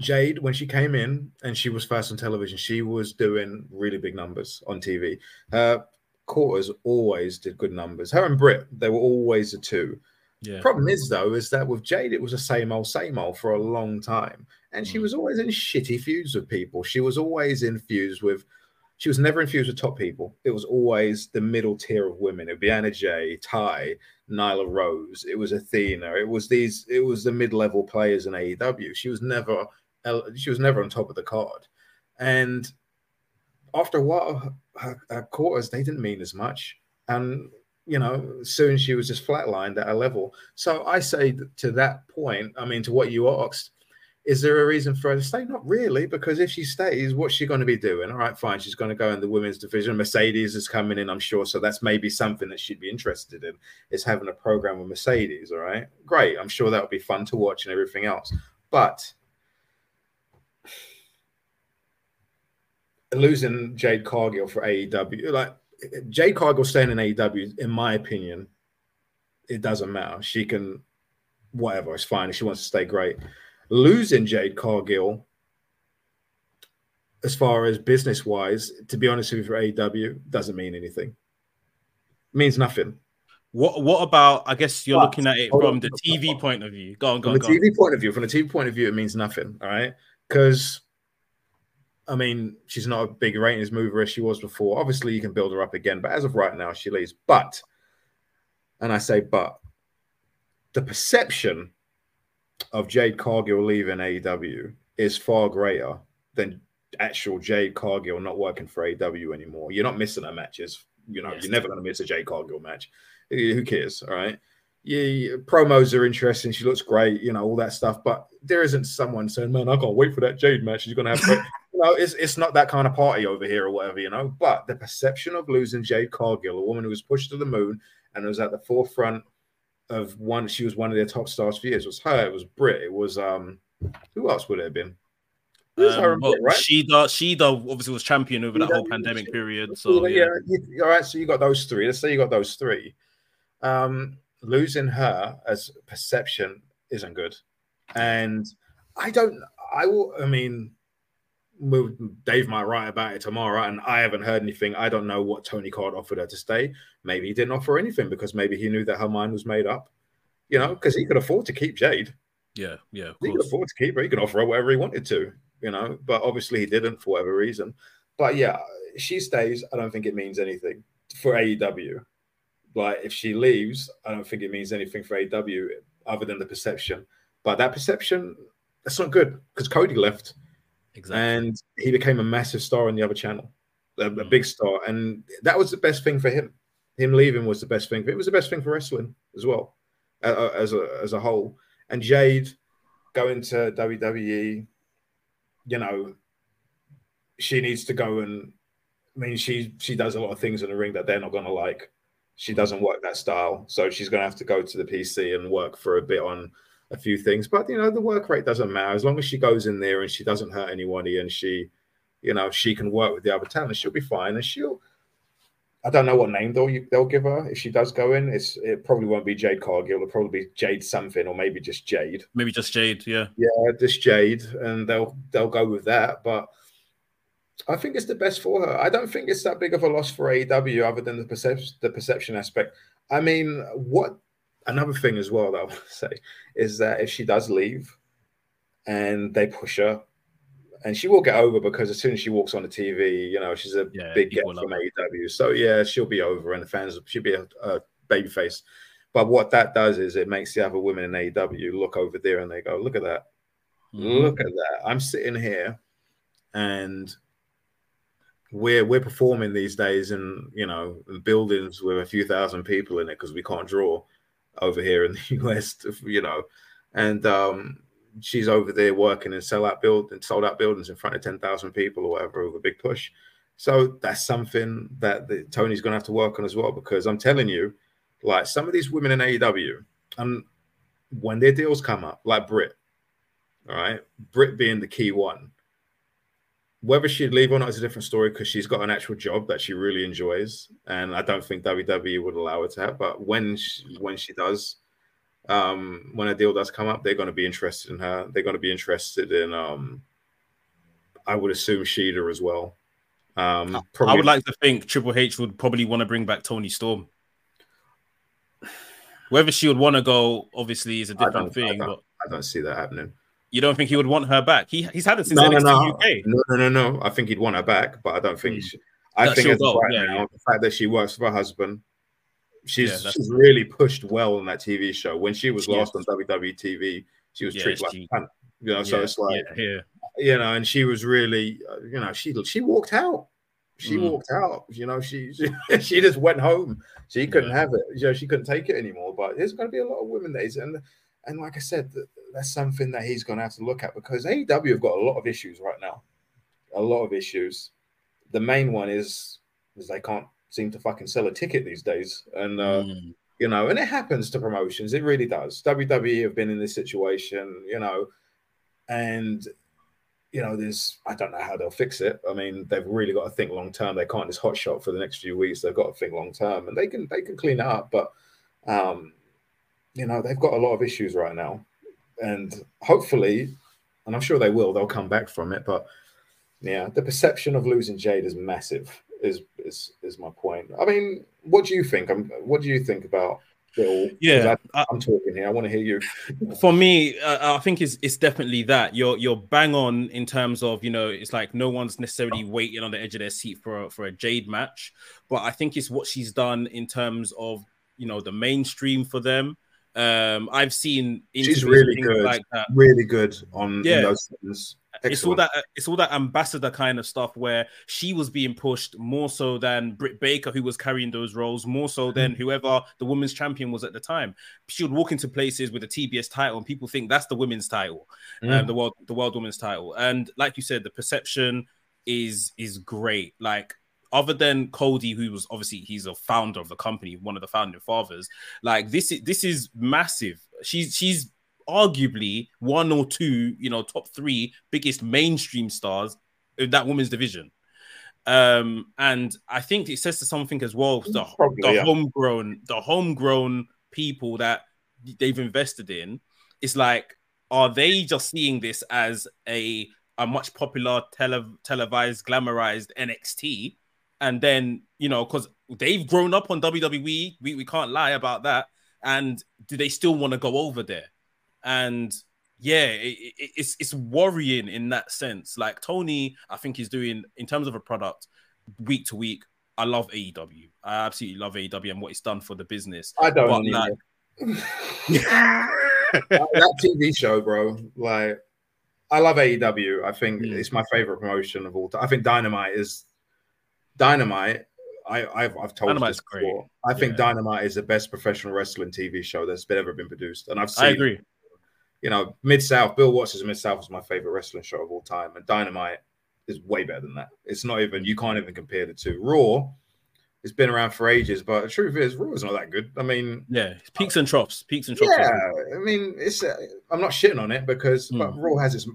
Jade, when she came in and she was first on television, she was doing really big numbers on TV. Her quarters always did good numbers. Her and Britt, they were always the two. Yeah. Problem is though, is that with Jade, it was the same old, same old for a long time, and she mm. was always in shitty feuds with people. She was always in feuds with she was never infused with top people. It was always the middle tier of women. It'd be Anna Jay, Ty, Nyla Rose. It was Athena. It was these. It was the mid-level players in AEW. She was never. She was never on top of the card, and after a while, her, her quarters they didn't mean as much. And you know, soon she was just flatlined at a level. So I say to that point, I mean, to what you asked, is there a reason for her to stay? Not really, because if she stays, what's she going to be doing? All right, fine. She's going to go in the women's division. Mercedes is coming in, I'm sure. So that's maybe something that she'd be interested in is having a program with Mercedes. All right, great. I'm sure that would be fun to watch and everything else. But losing Jade Cargill for AEW, like Jade Cargill staying in AEW, in my opinion, it doesn't matter. She can, whatever, it's fine. If she wants to stay, great losing Jade Cargill, as far as business wise, to be honest with you, for AEW, doesn't mean anything. It means nothing. What What about? I guess you're but, looking at it from the TV point of view. Go on, go on. From the TV on. point of view, from the TV point of view, it means nothing. All right, because I mean, she's not a big ratings mover as she was before. Obviously, you can build her up again, but as of right now, she leaves. But, and I say, but the perception of Jade Cargill leaving AEW is far greater than actual Jade Cargill not working for AEW anymore. You're not missing her matches. You know, yes. you're never going to miss a Jade Cargill match. Who cares? All right. Yeah, promos are interesting. She looks great, you know, all that stuff. But there isn't someone saying, "Man, I can't wait for that Jade match." She's gonna have, you know, it's it's not that kind of party over here or whatever, you know. But the perception of losing Jade Cargill, a woman who was pushed to the moon and was at the forefront of one. She was one of their top stars for years. It was her. It was Britt. It was um. Who else would it have been? Um, well, Britt, right? Shida, Shida obviously was champion over Shida, that whole pandemic period. So yeah, yeah you, all right. So you got those three. Let's say you got those three. Um, losing her as perception isn't good, and I don't. I will. I mean, Dave might write about it tomorrow, and I haven't heard anything. I don't know what Tony Khan offered her to stay. Maybe he didn't offer anything because maybe he knew that her mind was made up. You know, because he could afford to keep Jade. Yeah, yeah. He could afford to keep her. He could offer her whatever he wanted to. You know, but obviously he didn't for whatever reason. But yeah, she stays. I don't think it means anything for AEW. Like if she leaves, I don't think it means anything for AEW other than the perception. But that perception, that's not good because Cody left Exactly. And he became a massive star on the other channel, a, a mm. big star. And that was the best thing for him. Him leaving was the best thing. It was the best thing for wrestling as well, uh, as a as a whole. And Jade going to WWE, you know, she needs to go and. I mean, she she does a lot of things in the ring that they're not going to like. She doesn't work that style, so she's going to have to go to the PC and work for a bit on a few things. But you know, the work rate doesn't matter as long as she goes in there and she doesn't hurt anybody and she, you know, she can work with the other talent. She'll be fine, and she'll. I don't know what name they'll they'll give her if she does go in. It's it probably won't be Jade Cargill. It'll probably be Jade something, or maybe just Jade. Maybe just Jade. Yeah. Yeah, just Jade, and they'll they'll go with that. But I think it's the best for her. I don't think it's that big of a loss for AEW, other than the perception the perception aspect. I mean, what another thing as well that I want to say is that if she does leave and they push her, and she will get over because as soon as she walks on the TV, you know, she's a yeah, big get from AEW. So yeah, she'll be over, and the fans she'll be a, a baby face. But what that does is it makes the other women in AEW look over there and they go, "Look at that, mm-hmm. look at that." I'm sitting here, and we're we're performing these days in you know buildings with a few thousand people in it because we can't draw over here in the US, you know, and um, she's over there working in sell out build and sold out buildings in front of ten thousand people or whatever with a big push. So that's something that the, Tony's going to have to work on as well because I'm telling you, like some of these women in AEW, and when their deals come up, like Britt, all right, Britt being the key one whether she'd leave or not is a different story because she's got an actual job that she really enjoys, and I don't think WWE would allow her to have. But when she, when she does, um, when a deal does come up, they're going to be interested in her. They're going to be interested in, um, I would assume Shida as well. Um, probably... I would like to think Triple H would probably want to bring back Toni Storm. Whether she would want to go, obviously, is a different thing. I but I don't see that happening. You don't think he would want her back? He he's had it since no, NXT no, no. UK. No, no, no, no. I think he'd want her back, but I don't think. Mm. She, I that think as right yeah, now, yeah. the fact that she works for her husband, she's yeah, she's really pushed well on that TV show. When she was lost on WWE TV, she was treated like a cunt. You know, so it's like, yeah, you know, and she was really, uh, you know, she she walked out. She mm. walked out. You know, she she, she just went home. She couldn't have it. You know, she couldn't take it anymore. But there's going to be a lot of women days, and and like I said, that's something that he's going to have to look at because AEW have got a lot of issues right now, a lot of issues. The main one is is they can't seem to fucking sell a ticket these days, and uh, mm. you know, and it happens to promotions. It really does. WWE have been in this situation, you know, and you know, there's I don't know how they'll fix it. I mean, they've really got to think long term. They can't just hot shot for the next few weeks. They've got to think long term, and they can they can clean it up, but um, you know, they've got a lot of issues right now. And hopefully, and I'm sure they will, they'll come back from it. But yeah, the perception of losing Jade is massive, is is is my point. I mean, what do you think? I'm, what do you think about Bill? Yeah, I, am talking here. I want to hear you. For me, uh, I think it's it's definitely that you're you're bang on in terms of you know it's like no one's necessarily waiting on the edge of their seat for a, for a Jade match, but I think it's what she's done in terms of you know the mainstream for them um, I've seen she's really good, like that. really good on yeah. those things. It's all that it's all that ambassador kind of stuff where she was being pushed more so than Britt Baker, who was carrying those roles, more so than mm. whoever the women's champion was at the time. She would walk into places with a TBS title, and people think that's the women's title, um, mm. um, the world the world women's title. And like you said, the perception is is great. Like other than Cody, who was obviously he's a founder of the company, one of the founding fathers, like this is this is massive. She's she's arguably one or two, you know, top three biggest mainstream stars in that women's division. Um, and I think it says to something as well, the, Probably, the yeah. homegrown, the homegrown people that they've invested in. It's like, are they just seeing this as a a much popular tele- televised, glamorized NXT? And then you know because they've grown up on WWE, we, we can't lie about that. And do they still want to go over there? And yeah, it, it, it's it's worrying in that sense. Like Tony, I think he's doing in terms of a product week to week. I love AEW. I absolutely love AEW and what it's done for the business. I don't but like, that TV show, bro. Like, I love AEW. I think mm. it's my favorite promotion of all time. I think Dynamite is Dynamite, I, have I've told Dynamite's you before. Great. I think yeah. Dynamite is the best professional wrestling TV show that's been, ever been produced, and I've seen. I agree. You know, Mid South. Bill Watts' Mid South is my favorite wrestling show of all time, and Dynamite is way better than that. It's not even you can't even compare the two. Raw, it's been around for ages, but the truth is, Raw is not that good. I mean, yeah, peaks and troughs, peaks and troughs. Yeah, I mean, it's uh, I'm not shitting on it because mm. but Raw has its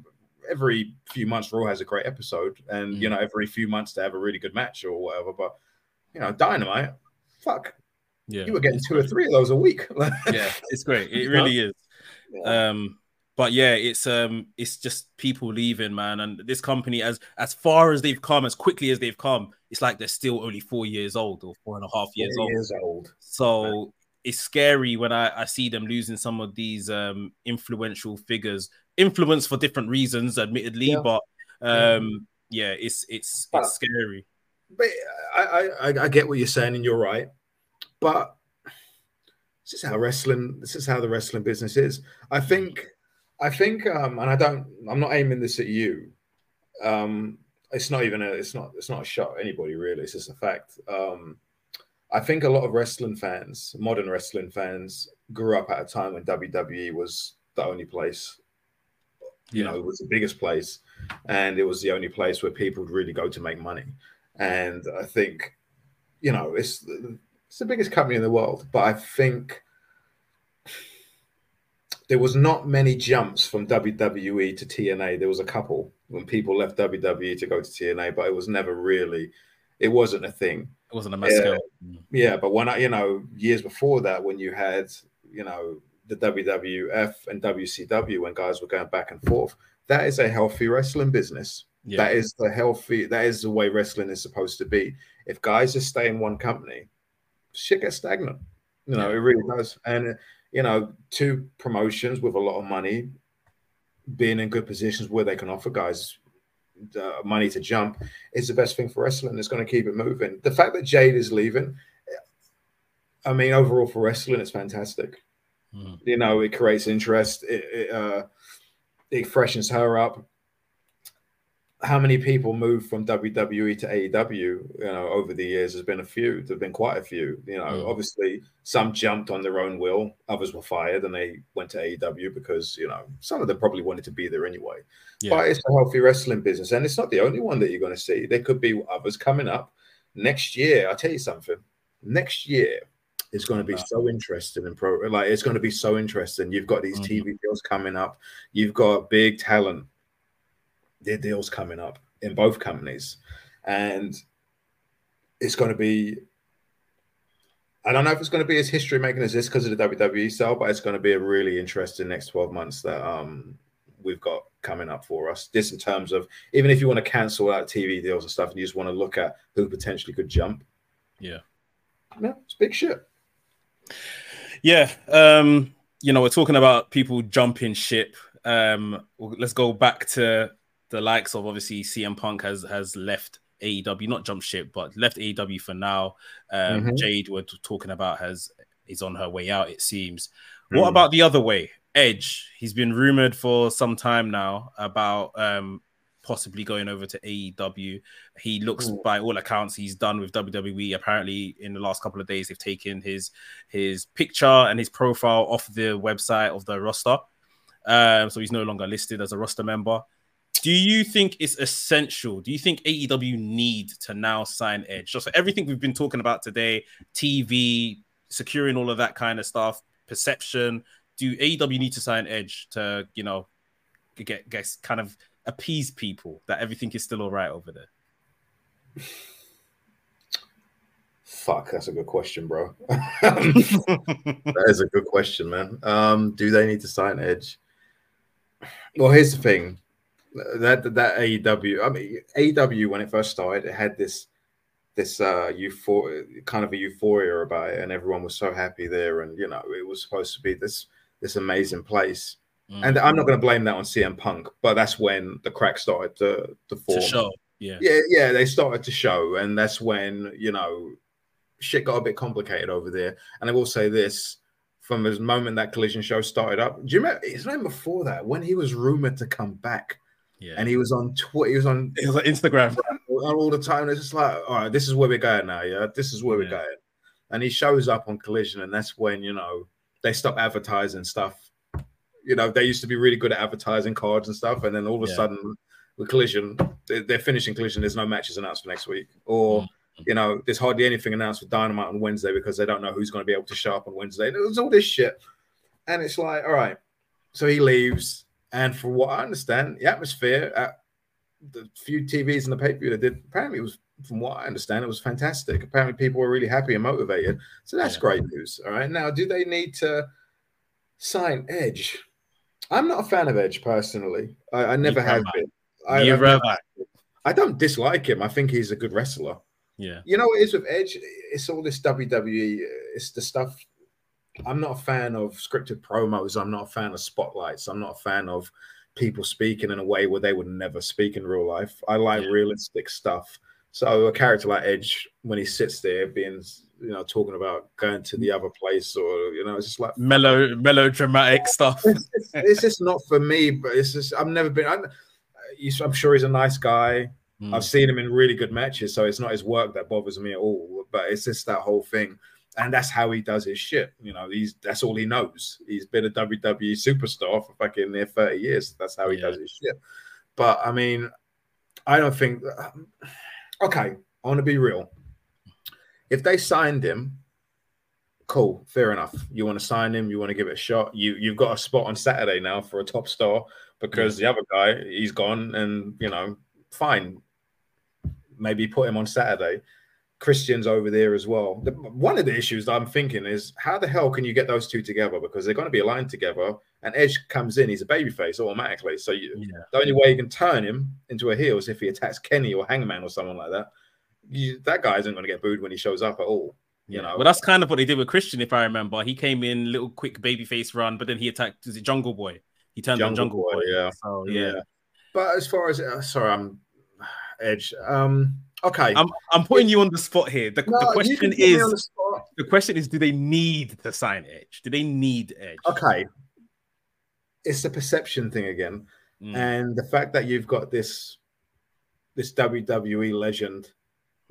every few months Raw has a great episode, and mm. you know every few months they have a really good match or whatever. But you know, Dynamite, fuck, yeah, you were getting two or three of those a week. yeah, it's great. It really is. Yeah. Um, but yeah, it's um, it's just people leaving, man, and this company as as far as they've come, as quickly as they've come, it's like they're still only four years old or four and a half years, old. years old. So. Man. It's scary when I, I see them losing some of these um, influential figures influence for different reasons, admittedly, yeah. but um, yeah, it's it's but, it's scary. But I, I I get what you're saying, and you're right. But this is how wrestling. This is how the wrestling business is. I think. I think, um, and I don't. I'm not aiming this at you. Um, it's not even a it's not it's not a shot at anybody really. It's just a fact. Um, I think a lot of wrestling fans, modern wrestling fans, grew up at a time when WWE was the only place. You Yeah. know, it was the biggest place, and it was the only place where people would really go to make money. And I think, you know, it's it's the biggest company in the world, but I think there was not many jumps from WWE to TNA. There was a couple when people left WWE to go to TNA, but it was never really, it wasn't a thing. It wasn't a mass scale. Yeah, but when I, you know, years before that, when you had, you know, the WWF and WCW, when guys were going back and forth, that is a healthy wrestling business. Yeah. That is the healthy, that is the way wrestling is supposed to be. If guys just stay in one company, shit gets stagnant. You know, Yeah. it really does. And, you know, two promotions with a lot of money being in good positions where they can offer guys uh, money to jump is the best thing for wrestling. It's going to keep it moving. The fact that Jade is leaving, I mean, overall for wrestling, it's fantastic. Mhm. You know, it creates interest. It it, uh, it freshens her up. How many people moved from WWE to AEW? You know, over the years, there's been a few. There've been quite a few. You know, Mm. obviously, some jumped on their own will. Others were fired, and they went to AEW because you know some of them probably wanted to be there anyway. Yeah. But it's a healthy wrestling business, and it's not the only one that you're going to see. There could be others coming up next year. I'll tell you something. Next year is going to be Wow. so interesting and pro. Like it's going to be so interesting. You've got these Mhm. TV deals coming up. You've got big talent. Their deals coming up in both companies, and it's going to be. I don't know if it's going to be as history making as this because of the WWE style, but it's going to be a really interesting next 12 months that um we've got coming up for us. This in terms of even if you want to cancel out TV deals and stuff and you just want to look at who potentially could jump. Yeah. Yeah, it's big shit. Yeah. Um, you know, we're talking about people jumping ship. Um, let's go back to the likes of obviously CM Punk has has left AEW, not jump ship, but left AEW for now. Um, Mhm. Jade, we're talking about, has is on her way out. It seems. What Mm. about the other way? Edge. He's been rumored for some time now about um, possibly going over to AEW. He looks, Mm. by all accounts, he's done with WWE. Apparently, in the last couple of days, they've taken his his picture and his profile off the website of the roster. Um, so he's no longer listed as a roster member. Do you think it's essential? Do you think AEW need to now sign Edge? Just for everything we've been talking about today, TV, securing all of that kind of stuff, perception. Do AEW need to sign Edge to, you know, get get kind of appease people that everything is still all right over there? Fuck, that's a good question, bro. that is a good question, man. Um, do they need to sign Edge? Well, here's the thing. That that AEW, I mean AEW when it first started, it had this this uh euphoria kind of a euphoria about it, and everyone was so happy there, and you know, it was supposed to be this this amazing place. Mm. And I'm not going to blame that on CM Punk, but that's when the crack started to to form. to show, yeah, Yeah, yeah, they started to show, and that's when you know shit got a bit complicated over there. And I will say this: from the moment that collision show started up, do you remember his name before that when he was rumored to come back yeah. and he was on Twitter, he was on it was like Instagram. all the time. It's just like, all right, this is where we're going now. Yeah, this is where Yeah. we're going. And he shows up on collision, and that's when you know they stop advertising stuff. You know, they used to be really good at advertising cards and stuff, and then all of a Yeah. sudden, with collision, they- they're finishing collision. There's no matches announced for next week, or Mm. you know, there's hardly anything announced for Dynamite on Wednesday because they don't know who's going to be able to show up on Wednesday. There's all this shit, and it's like, all right, so he leaves, and for what I understand, the atmosphere at the few TVs and the pay per view they did, apparently it was, from what I understand, it was fantastic. Apparently, people were really happy and motivated. So that's Yeah. great news. All right, now, do they need to sign Edge? I'm not a fan of Edge personally. I, I never have been. I, Neither I've I don't dislike him. I think he's a good wrestler. Yeah, You know what it is with Edge? It's all this WWE. It's the stuff. I'm not a fan of scripted promos. I'm not a fan of spotlights. I'm not a fan of people speaking in a way where they would never speak in real life. I like Yeah. realistic stuff. So a character like Edge, when he sits there being, you know, talking about going to the other place, or you know, it's just like mellow, melodramatic stuff. it's, just, it's just not for me. But it's just I've never been. I'm, I'm sure he's a nice guy. Mm. I've seen him in really good matches, so it's not his work that bothers me at all. But it's just that whole thing, and that's how he does his shit. You know, he's that's all he knows. He's been a WWE superstar for fucking near thirty years. That's how he yeah. does his shit. But I mean, I don't think. Um, okay, I want to be real. If they signed him, cool, fair enough. You want to sign him, you want to give it a shot. You you've got a spot on Saturday now for a top star because the other guy he's gone, and you know, fine. Maybe put him on Saturday. Christian's over there as well. The, one of the issues I'm thinking is how the hell can you get those two together because they're going to be aligned together. And Edge comes in, he's a babyface automatically. So you, yeah. the only way you can turn him into a heel is if he attacks Kenny or Hangman or someone like that. You, that guy isn't going to get booed when he shows up at all. You know, well, that's kind of what they did with Christian, if I remember. He came in little quick babyface run, but then he attacked is it Jungle Boy? He turned Jungle on Jungle Boy, Boy. Yeah. So, yeah. yeah. But as far as uh, sorry, I'm Edge. Um, okay, I'm I'm putting you on the spot here. The, no, the question is the, the question is, do they need to sign Edge? Do they need Edge? Okay, it's the perception thing again, mm. and the fact that you've got this this WWE legend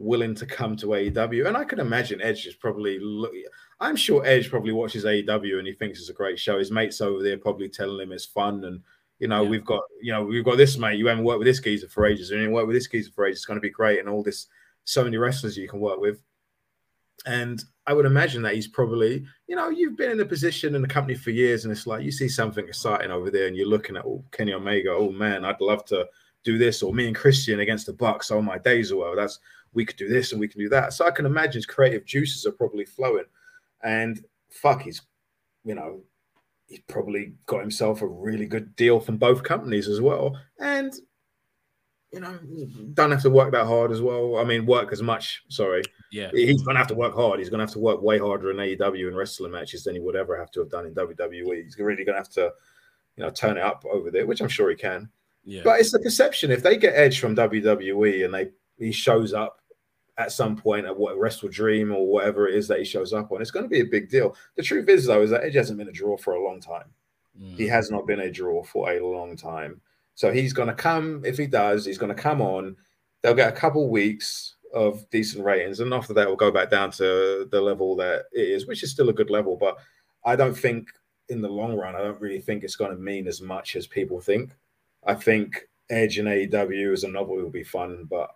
willing to come to AEW. And I can imagine Edge is probably look, I'm sure Edge probably watches AEW and he thinks it's a great show. His mates over there probably telling him it's fun and you know, yeah. we've got you know, we've got this mate, you haven't worked with this geezer for ages, and you worked with this geezer for ages, it's gonna be great, and all this so many wrestlers you can work with. And I would imagine that he's probably, you know, you've been in a position in the company for years, and it's like you see something exciting over there, and you're looking at oh, Kenny Omega, oh man, I'd love to do this, or me and Christian against the Bucks, oh my days, or well, that's we could do this and we can do that. So I can imagine his creative juices are probably flowing. And fuck, he's, you know, he's probably got himself a really good deal from both companies as well. And, you know, don't have to work that hard as well. I mean, work as much. Sorry. Yeah. He's going to have to work hard. He's going to have to work way harder in AEW and wrestling matches than he would ever have to have done in WWE. He's really going to have to, you know, turn it up over there, which I'm sure he can. Yeah. But it's the perception. If they get Edge from WWE and they he shows up at some point at what WrestleDream or whatever it is that he shows up on. It's going to be a big deal. The truth is, though, is that Edge hasn't been a draw for a long time. Mm. He has not been a draw for a long time. So he's going to come. If he does, he's going to come on. They'll get a couple weeks of decent ratings, and after that, we'll go back down to the level that it is, which is still a good level. But I don't think in the long run, I don't really think it's going to mean as much as people think. I think Edge and AEW as a novel will be fun, but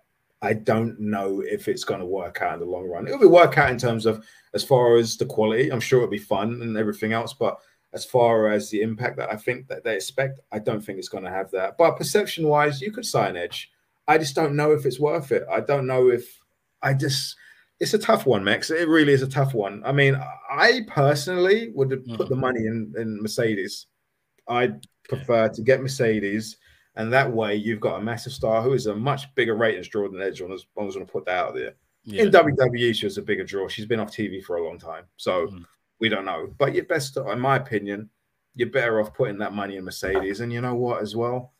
I don't know if it's going to work out in the long run. It'll be work out in terms of as far as the quality. I'm sure it'll be fun and everything else, but as far as the impact that I think that they expect, I don't think it's going to have that. But perception wise, you could sign Edge. I just don't know if it's worth it. I don't know if I just. It's a tough one, Max. It really is a tough one. I mean, I personally would put mm-hmm. the money in, in Mercedes. I'd prefer to get Mercedes and that way, you've got a massive star who is a much bigger ratings draw than Edge. I was, I was going to put that out there. Yeah. In WWE, she was a bigger draw. She's been off TV for a long time, so mm. we don't know. But you're best, in my opinion, you're better off putting that money in Mercedes. And you know what, as well,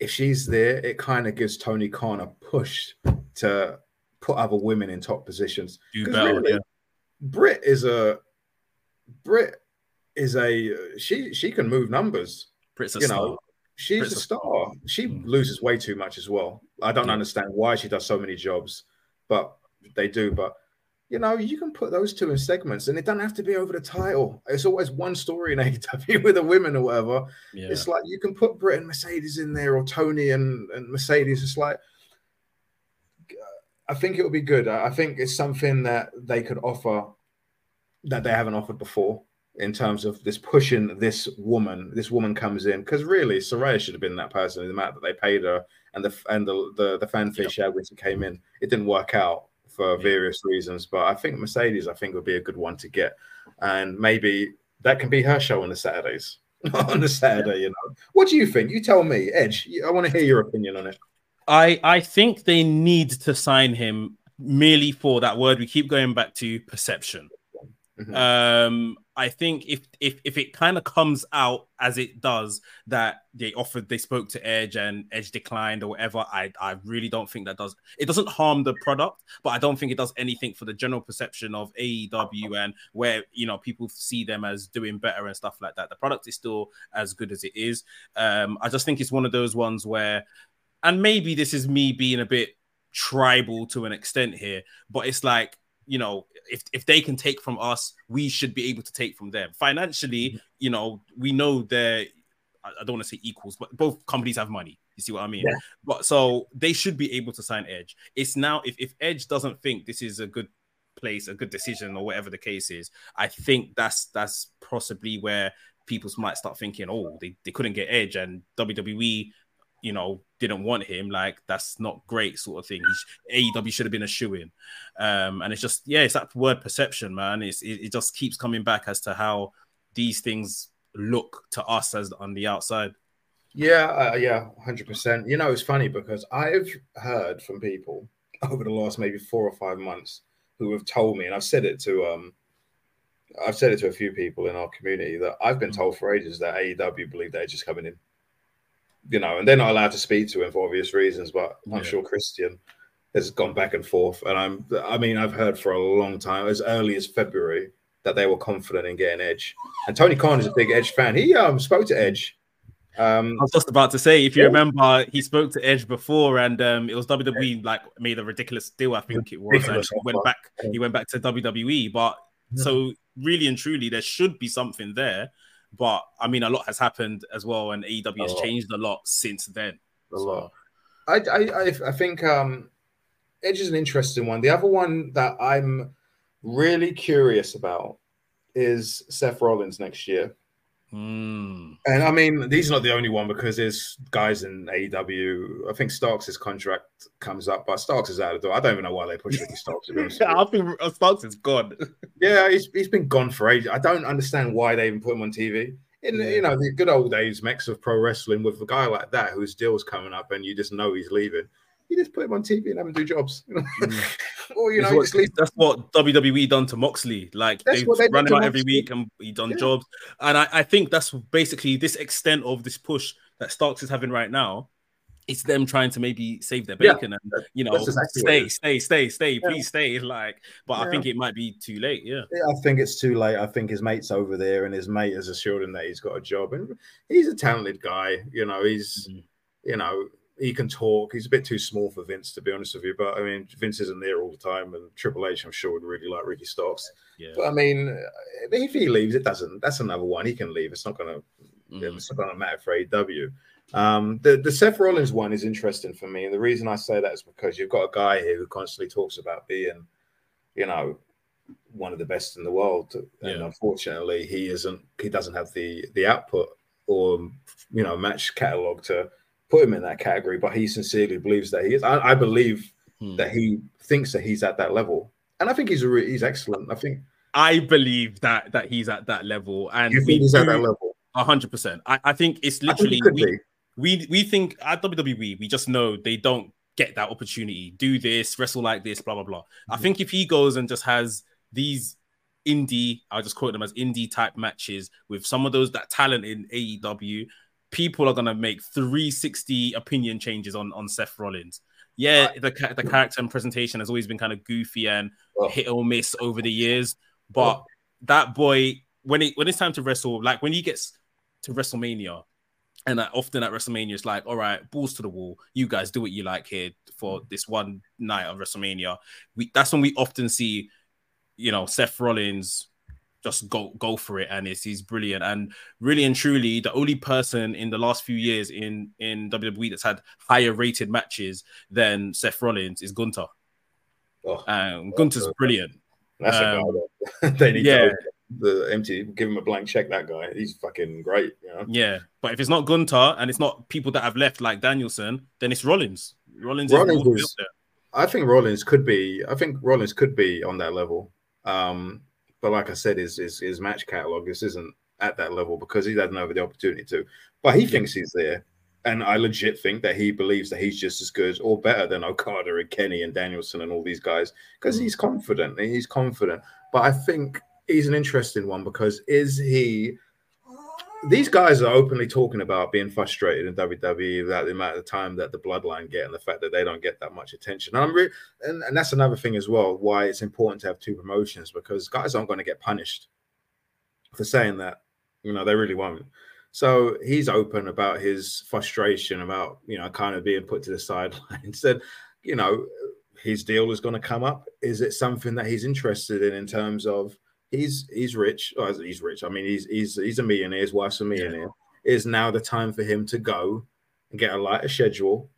if she's there, it kind of gives Tony Khan a push to put other women in top positions. Do better, really, yeah. Britt is a Brit is a she she can move numbers. Britt's a you star. know, she's Britt's a star. She mm. loses way too much as well. I don't yeah. understand why she does so many jobs, but they do. But you know, you can put those two in segments, and it doesn't have to be over the title. It's always one story in AEW with the women or whatever. Yeah. It's like you can put Britt and Mercedes in there, or Toni and, and Mercedes. It's like I think it would be good. I think it's something that they could offer that they haven't offered before in terms of this pushing this woman. This woman comes in because really Saraya should have been that person. In the amount that they paid her and the and the the, the fanfare yep. had when she came in, it didn't work out for various reasons. But I think Mercedes, I think, would be a good one to get, and maybe that can be her show on the Saturdays. on the Saturday, you know. What do you think? You tell me, Edge. I want to hear your opinion on it. I I think they need to sign him merely for that word we keep going back to perception. Mm-hmm. Um, I think if if if it kind of comes out as it does that they offered they spoke to Edge and Edge declined or whatever, I I really don't think that does it doesn't harm the product, but I don't think it does anything for the general perception of AEW and where you know people see them as doing better and stuff like that. The product is still as good as it is. Um, I just think it's one of those ones where and maybe this is me being a bit tribal to an extent here, but it's like you know, if if they can take from us, we should be able to take from them financially. Mm-hmm. You know, we know they're I don't want to say equals, but both companies have money. You see what I mean? Yeah. But so they should be able to sign Edge. It's now if, if Edge doesn't think this is a good place, a good decision, or whatever the case is, I think that's that's possibly where people might start thinking, oh, they, they couldn't get Edge and WWE, you know, didn't want him. Like that's not great, sort of thing. He's, AEW should have been a shoe in. Um, and it's just yeah, it's that word perception, man. It's it, it just keeps coming back as to how these things look to us as on the outside. Yeah, uh, yeah, hundred percent. You know, it's funny because I've heard from people over the last maybe four or five months who have told me, and I've said it to um, I've said it to a few people in our community that I've been mm. told for ages that AEW believe they're just coming in, you know, and they're not allowed to speak to him for obvious reasons. But I'm yeah. sure Christian has gone back and forth, and I'm, I mean, I've heard for a long time, as early as February, that they were confident in getting Edge. And Tony Khan is a big Edge fan. He um spoke to Edge um, I was just about to say, if you yeah. remember, he spoke to Edge before, and um, it was WWE like made a ridiculous deal. I think it was. And he went back. He went back to WWE, but yeah. so really and truly, there should be something there. But I mean, a lot has happened as well, and AEW has changed a lot since then. A so. lot. I, I I think um, Edge is an interesting one. The other one that I'm really curious about is Seth Rollins next year. Mm. And I mean, these are not the only one because there's guys in AEW. I think Starks' contract comes up, but Starks is out of the door. I don't even know why they push Ricky Starks. I think Starks is gone. yeah, he's, he's been gone for ages. I don't understand why they even put him on TV. In yeah. you know the good old days, Mex of pro wrestling, with a guy like that whose deal's coming up, and you just know he's leaving you just put him on TV and have him do jobs. mm. or you know, what, that's what WWE done to Moxley. Like they've run him out every week and he done yeah. jobs. And I, I, think that's basically this extent of this push that Starks is having right now. It's them trying to maybe save their bacon yeah. and you know exactly stay, stay, stay, stay, yeah. please stay. Like, but I think it might be too late. Yeah. I think it's too late. I think his mate's over there, and his mate has assured him that he's got a job, and he's a talented guy. You know, he's mm-hmm. you know he can talk. He's a bit too small for Vince, to be honest with you. But I mean, Vince isn't there all the time, and Triple H, I'm sure, would really like Ricky Starks. Yeah. But I mean, if he leaves, it doesn't. That's another one. He can leave. It's not gonna. Mm. It's not gonna matter for AW. Um, the the Seth Rollins one is interesting for me, and the reason I say that is because you've got a guy here who constantly talks about being, you know, one of the best in the world, and yeah. unfortunately, he isn't. He doesn't have the the output or you know match catalog to put him in that category, but he sincerely believes that he is. I, I believe hmm. that he thinks that he's at that level, and I think he's a re- he's excellent. I think I believe that that he's at that level, and you think he's at that level. hundred percent. I, I think it's literally think we, we we think at WWE we just know they don't get that opportunity. Do this, wrestle like this, blah blah blah. Mm-hmm. I think if he goes and just has these indie, I'll just quote them as indie type matches with some of those that talent in AEW people are gonna make 360 opinion changes on on Seth Rollins. Yeah, the the character and presentation has always been kind of goofy and oh. hit or miss over the years, but oh. that boy when it when it's time to wrestle, like when he gets to WrestleMania, and often at WrestleMania, it's like, all right, balls to the wall. You guys do what you like here for this one night of WrestleMania. We that's when we often see, you know, Seth Rollins just go go for it and it's he's brilliant and really and truly the only person in the last few years in in WWE that's had higher rated matches than Seth Rollins is Gunther. Oh, um, Gunther's brilliant. That's um, a guy they need yeah. to the empty give him a blank check that guy he's fucking great you know? yeah but if it's not Gunther and it's not people that have left like Danielson then it's Rollins Rollins, Rollins is, I think Rollins could be I think Rollins could be on that level um but like I said, his his, his match catalog this isn't at that level because he doesn't have the opportunity to. But he thinks he's there, and I legit think that he believes that he's just as good or better than Okada and Kenny and Danielson and all these guys because he's mm. confident. He's confident. But I think he's an interesting one because is he these guys are openly talking about being frustrated in WWE about the amount of time that the bloodline get and the fact that they don't get that much attention. And I'm re- and, and that's another thing as well why it's important to have two promotions because guys aren't going to get punished for saying that. You know, they really won't. So he's open about his frustration about you know kind of being put to the sideline. Said, you know, his deal is going to come up. Is it something that he's interested in in terms of he's he's rich? Oh, he's rich. I mean, he's he's he's a millionaire. His wife's a millionaire. Yeah. Is now the time for him to go and get a lighter schedule?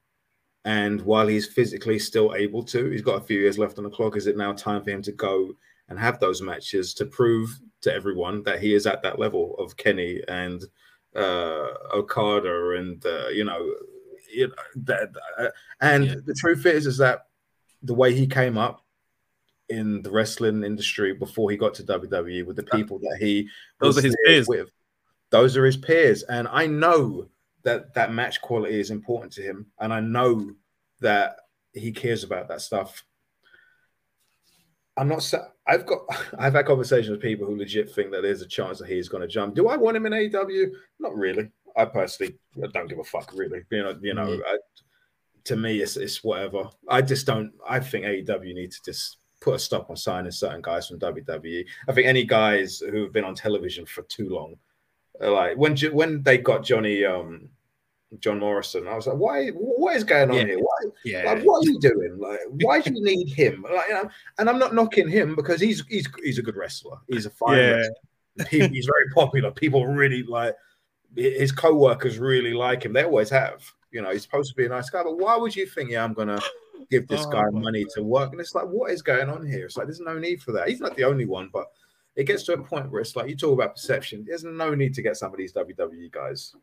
And while he's physically still able to, he's got a few years left on the clock. Is it now time for him to go and have those matches to prove to everyone that he is at that level of Kenny and uh, Okada and uh, you know, you know that, uh, and yeah. the truth is is that the way he came up in the wrestling industry before he got to WWE with the people that he those are his peers with, those are his peers, and I know that that match quality is important to him, and I know that he cares about that stuff. I'm not. I've got. I've had conversations with people who legit think that there's a chance that he's going to jump. Do I want him in AEW? Not really. I personally don't give a fuck. Really, you know. You know. Mm. I, to me, it's it's whatever. I just don't. I think AEW need to just put a stop on signing certain guys from WWE. I think any guys who have been on television for too long, like when when they got Johnny um John Morrison. I was like, why? What is going on yeah. here? Why? Yeah. Like, what are you doing? Like, why do you need him? Like, you know, and I'm not knocking him because he's he's he's a good wrestler. He's a fine. Yeah. He, he's very popular. People really like his co-workers really like him. They always have. You know, he's supposed to be a nice guy, but why would you think, yeah, I'm gonna give this oh, guy money God. to work? And it's like, what is going on here? It's like there's no need for that. He's not the only one, but it gets to a point where it's like you talk about perception. There's no need to get some of these WWE guys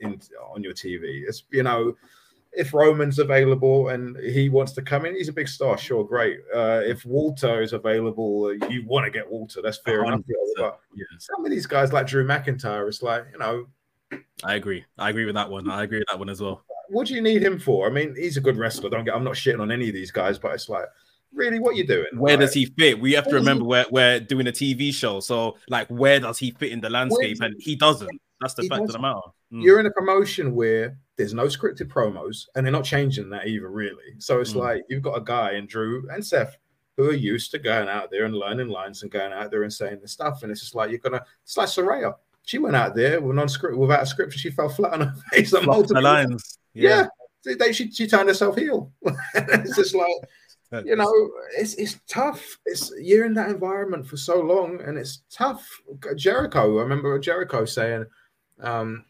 in on your TV. It's you know, if Roman's available and he wants to come in, he's a big star. Sure, great. Uh, if Walter is available, you want to get Walter. That's fair enough. But yeah. some of these guys like Drew McIntyre, it's like you know. I agree. I agree with that one. I agree with that one as well. What do you need him for? I mean, he's a good wrestler. Don't get. I'm not shitting on any of these guys, but it's like really what you doing where does he fit we have to remember we're, we're doing a tv show so like where does he fit in the landscape and he doesn't that's the fact of the matter Mm. You're in a promotion where there's no scripted promos, and they're not changing that either, really. So it's mm. like you've got a guy and Drew and Seth who are used to going out there and learning lines and going out there and saying the stuff, and it's just like you're gonna. It's like Saraya. She went out there with non-script without a script, and she fell flat on her face. On multiple lines. Yeah. yeah. They, she, she turned herself heel. it's just like you know, it's it's tough. It's you're in that environment for so long, and it's tough. Jericho, I remember Jericho saying, um,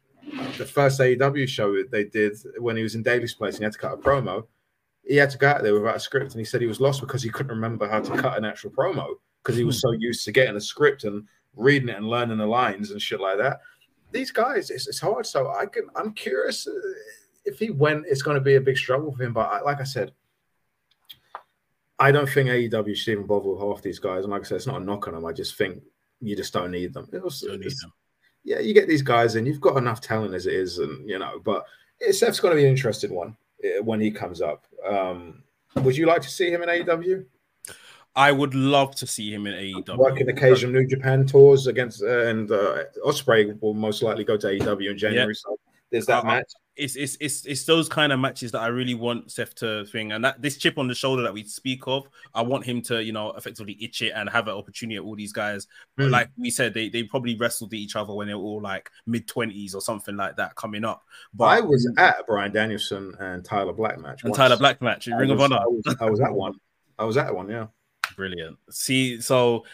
the first AEW show they did when he was in Daily's Place and he had to cut a promo. He had to go out there without a script, and he said he was lost because he couldn't remember how to cut an actual promo because he was so used to getting a script and reading it and learning the lines and shit like that. These guys, it's, it's hard. So I can, I'm curious uh, if he went, it's going to be a big struggle for him. But I, like I said, I don't think AEW should even bother with half these guys. And like I said, it's not a knock on them. I just think you just don't need them. Was, don't need them yeah, you get these guys and you've got enough talent as it is, and you know, but Seth's going to be an interesting one eh, when he comes up. Um, would you like to see him in AEW? I would love to see him in AEW. Working occasion New Japan tours against, uh, and uh, Ospreay will most likely go to AEW in January. Yeah. So there's that uh, match it's, it's it's it's those kind of matches that I really want Seth to thing, and that this chip on the shoulder that we speak of, I want him to you know effectively itch it and have an opportunity at all these guys. Mm. Like we said, they they probably wrestled each other when they were all like mid twenties or something like that coming up. But I was at Bryan Danielson and Tyler Black match. And once. Tyler Black match, in Ring was, of Honor. I was, I was at one. I was at one. Yeah. Brilliant. See, so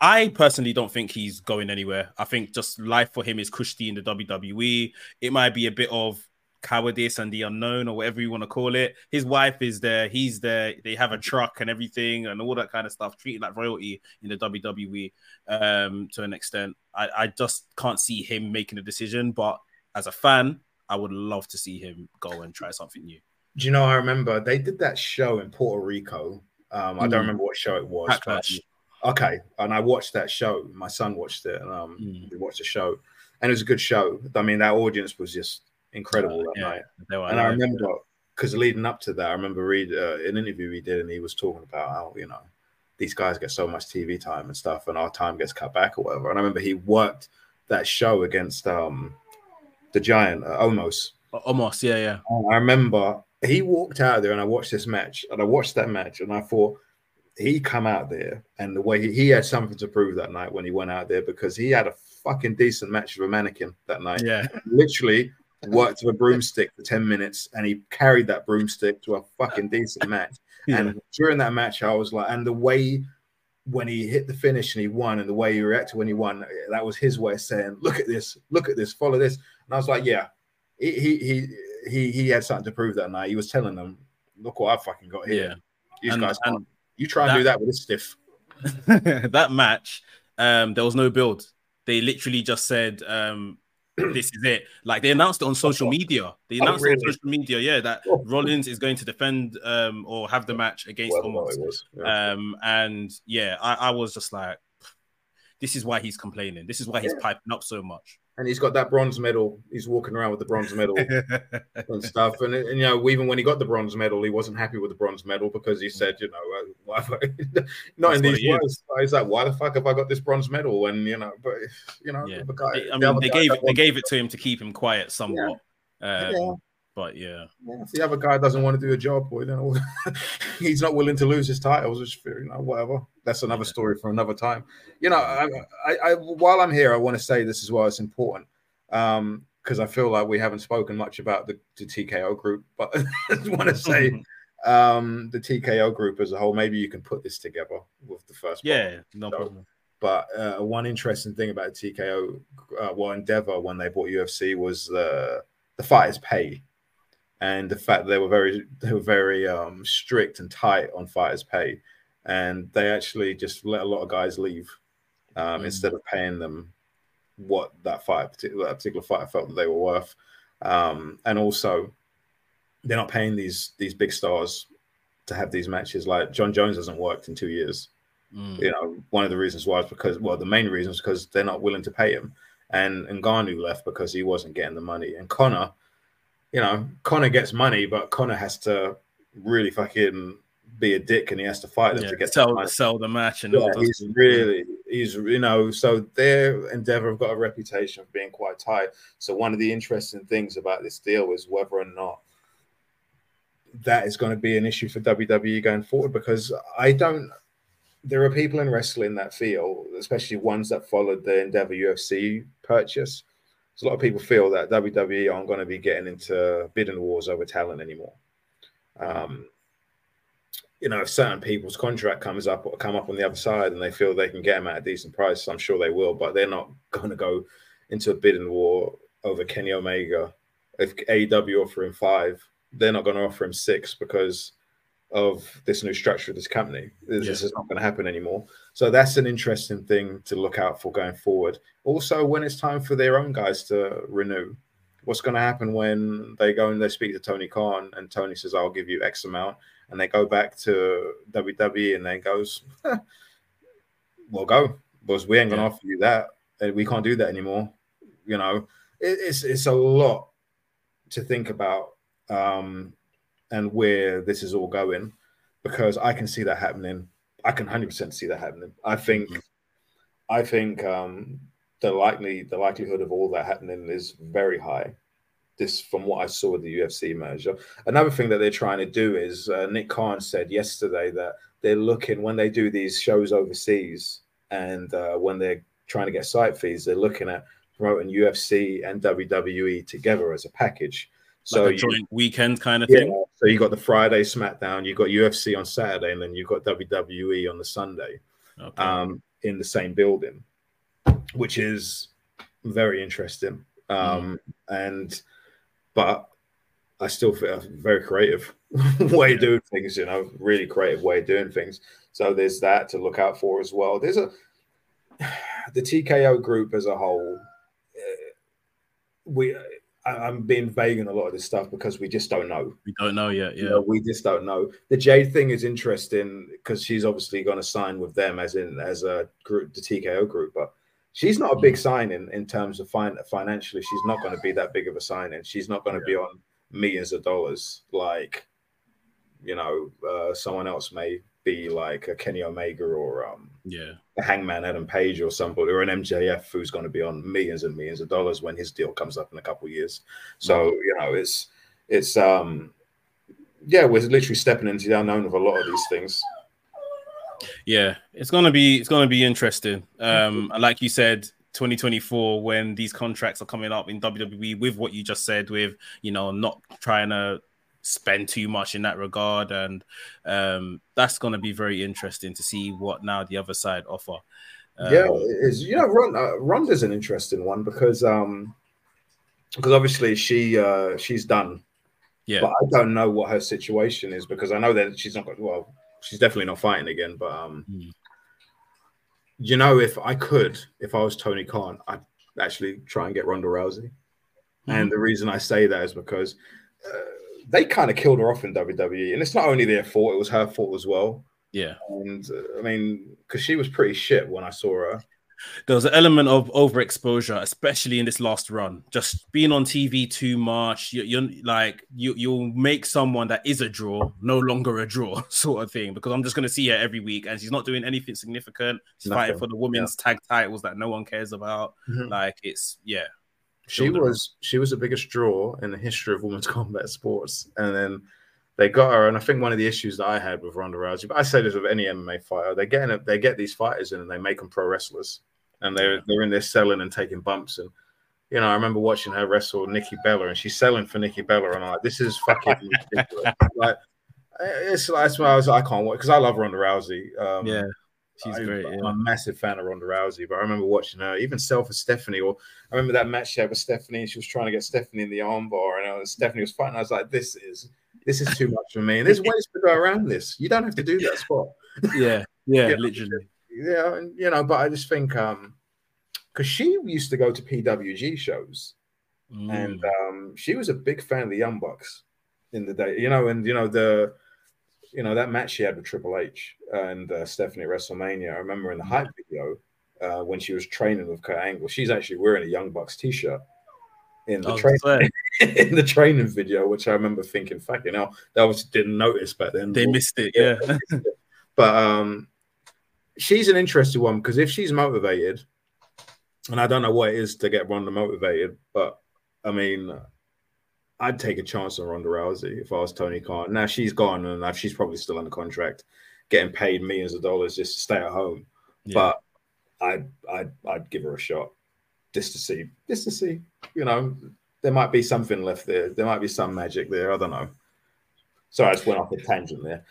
I personally don't think he's going anywhere. I think just life for him is cushy in the WWE. It might be a bit of cowardice and the unknown or whatever you want to call it. His wife is there, he's there, they have a truck and everything and all that kind of stuff, treated like royalty in the WWE um, to an extent. I, I just can't see him making a decision, but as a fan, I would love to see him go and try something new. Do you know? I remember they did that show in Puerto Rico. Um, I don't mm. remember what show it was. But, okay, and I watched that show. My son watched it, and um, mm. we watched the show, and it was a good show. I mean, that audience was just incredible uh, that yeah, night. And I remember because leading up to that, I remember read uh, an interview he did, and he was talking about how you know these guys get so much TV time and stuff, and our time gets cut back or whatever. And I remember he worked that show against um the Giant uh, Omos. Omos, yeah, yeah. And I remember he walked out there, and I watched this match, and I watched that match, and I thought he come out there, and the way he, he had something to prove that night when he went out there because he had a fucking decent match with a mannequin that night. Yeah. Literally worked with a broomstick for 10 minutes and he carried that broomstick to a fucking decent match. Yeah. And during that match, I was like, and the way when he hit the finish and he won, and the way he reacted when he won, that was his way of saying, "Look at this, look at this, follow this." And I was like, "Yeah, he he he he, he had something to prove that night. He was telling them, look what I fucking got here. Yeah. These guys, can't. you try and that- do that with a stiff. that match, um, there was no build. They literally just said, um, "This is it." Like they announced it on social media. They Oh, announced it on social media, yeah, that Oh. Rollins is going to defend um, or have the match against Whatever Omos. Yeah. Um, and yeah, I, I was just like, "This is why he's complaining. This is why he's Yeah. piping up so much." And he's got that bronze medal. He's walking around with the bronze medal and stuff. And, and, you know, even when he got the bronze medal, he wasn't happy with the bronze medal because he said, you know, uh, why have I- not in these words. He's like, why the fuck have I got this bronze medal? And you know, but you know, Yeah. the guy, I mean, other they guy gave it, they gave it to him to keep him quiet somewhat. Um, Yeah. But yeah, Yeah, if the other guy doesn't want to do a job, you know, he's not willing to lose his titles. Which, you know, whatever. That's another story for another time. You know, I, I, I while I'm here, I want to say this as well. It's important um, because I feel like we haven't spoken much about the, the TKO group, but I just want to say um, the TKO group as a whole. Maybe you can put this together with the first. part. yeah, no So- problem. But uh, one interesting thing about TKO, uh, well, Endeavor when they bought UFC was the the fighters' pay, and the fact that they were very they were very um, strict and tight on fighters' pay, and they actually just let a lot of guys leave um, Mm. instead of paying them what that fight particular that particular fighter felt that they were worth, um, and also they're not paying these these big stars to have these matches. Like Jon Jones hasn't worked in two years Mm. you know, one of the reasons why is because, well, the main reason is because they're not willing to pay him. And Ngannou left because he wasn't getting the money. And Conor, you know, Conor gets money, but Conor has to really fucking be a dick and he has to fight them Yeah, to get sell, money. sell the match and Yeah, he's really, he's, you know, so their endeavor have got a reputation of being quite tight. So one of the interesting things about this deal is whether or not that is going to be an issue for WWE going forward because I don't. There are people in wrestling that feel, especially ones that followed the Endeavor UFC purchase. So a lot of people feel that WWE aren't going to be getting into bidding wars over talent anymore. Um, you know, if certain people's contract comes up or come up on the other side and they feel they can get them at a decent price, I'm sure they will, but they're not going to go into a bidding war over Kenny Omega. If AEW offer him five, they're not going to offer him six because of this new structure of this company. This, this is not going to happen anymore. So that's an interesting thing to look out for going forward. Also, when it's time for their own guys to renew, what's going to happen when they go and they speak to Tony Khan and Tony says, "I'll give you X amount," and they go back to WWE and then goes, "Well, go because we ain't going to Yeah. offer you that. and We can't do that anymore." You know, it, it's it's a lot to think about um, and where this is all going because I can see that happening. I can hundred percent see that happening. I think, Mhm. I think um, the likely the likelihood of all that happening is very high. This, from what I saw with the UFC merger. Another thing that they're trying to do is uh, Nick Khan said yesterday that they're looking when they do these shows overseas and uh, when they're trying to get site fees, they're looking at promoting UFC and WWE together as a package. So like a you- joint weekend kind of yeah, thing. so you got the Friday SmackDown, you got UFC on Saturday, and then you got WWE on the Sunday Okay. um, in the same building, which is very interesting. Um, And but I still feel very creative way of doing things. You know, really creative way of doing things. So there's that to look out for as well. There's a the TKO group as a whole. uh, We I'm being vague in a lot of this stuff because we just don't know. we don't know yet. You Yeah. know, we just don't know. The Jade thing is interesting because she's obviously going to sign with them as in as a group, the TKO group, but she's not a big signing in terms of fin- financially. She's not going to be that big of a signing. She's not going to be on millions of dollars like you know uh, someone else may be like a Kenny Omega or um, Yeah. A Hangman Adam Page or somebody or an MJF who's going to be on millions and millions of dollars when his deal comes up in a couple of years. So you know, it's it's um yeah, we're literally stepping into the unknown of a lot of these things. Yeah, it's gonna be it's gonna be interesting. Um, and like you said, 2024 when these contracts are coming up in WWE with what you just said, with you know not trying to spend too much in that regard, and um, that's going to be very interesting to see what now the other side offer. Um, yeah, is you know Ronda, uh, Ronda's an interesting one because um because obviously she uh she's done. Yeah. But I don't know what her situation is because I know that she's not well, she's definitely not fighting again, but um mm. you know if I could, if I was Tony Khan, I'd actually try and get Ronda Rousey. Mm. And the reason I say that is because uh, they kind of killed her off in WWE, and it's not only their fault; it was her fault as well. Yeah, and uh, I mean, because she was pretty shit when I saw her. There was an element of overexposure, especially in this last run. Just being on TV too much, you, are like you you'll make someone that is a draw no longer a draw, sort of thing. Because I'm just going to see her every week, and she's not doing anything significant. She's Nothing. fighting for the women's yeah. tag titles that no one cares about. Mm-hmm. Like it's yeah, she was she was the biggest draw in the history of women's combat sports, and then they got her. And I think one of the issues that I had with Ronda Rousey, but I say this with any MMA fighter, they get in, they get these fighters in and they make them pro wrestlers, and they're they're in there selling and taking bumps. And you know, I remember watching her wrestle Nikki Bella, and she's selling for Nikki Bella, and I'm like, this is fucking ridiculous. like, it's that's why I was I can't wait because I love Ronda Rousey. Um, yeah. She's I, great. Yeah. I'm a massive fan of Ronda Rousey, but I remember watching her even sell for Stephanie. Or I remember that match she had with Stephanie, and she was trying to get Stephanie in the armbar, and uh, Stephanie was fighting. I was like, "This is this is too much for me." And there's ways to go around this. You don't have to do that spot. Yeah, yeah, you literally. Yeah, and, you know, but I just think um because she used to go to PWG shows, mm. and um she was a big fan of the Young Bucks in the day. You know, and you know the you know that match she had with Triple H and uh, Stephanie at WrestleMania. I remember in the hype video uh, when she was training with Kurt Angle, she's actually wearing a Young Bucks t-shirt in the training in the training video, which I remember thinking, "Fuck you know," they obviously didn't notice back then. They missed it, yeah. but um, she's an interesting one because if she's motivated, and I don't know what it is to get Ronda motivated, but I mean, I'd take a chance on Ronda Rousey if I was Tony Khan. Now she's gone and she's probably still under contract, getting paid millions of dollars just to stay at home. Yeah. But I'd I'd I'd give her a shot just to see, just to see. You know, there might be something left there. There might be some magic there. I don't know. Sorry, I just went off a tangent there.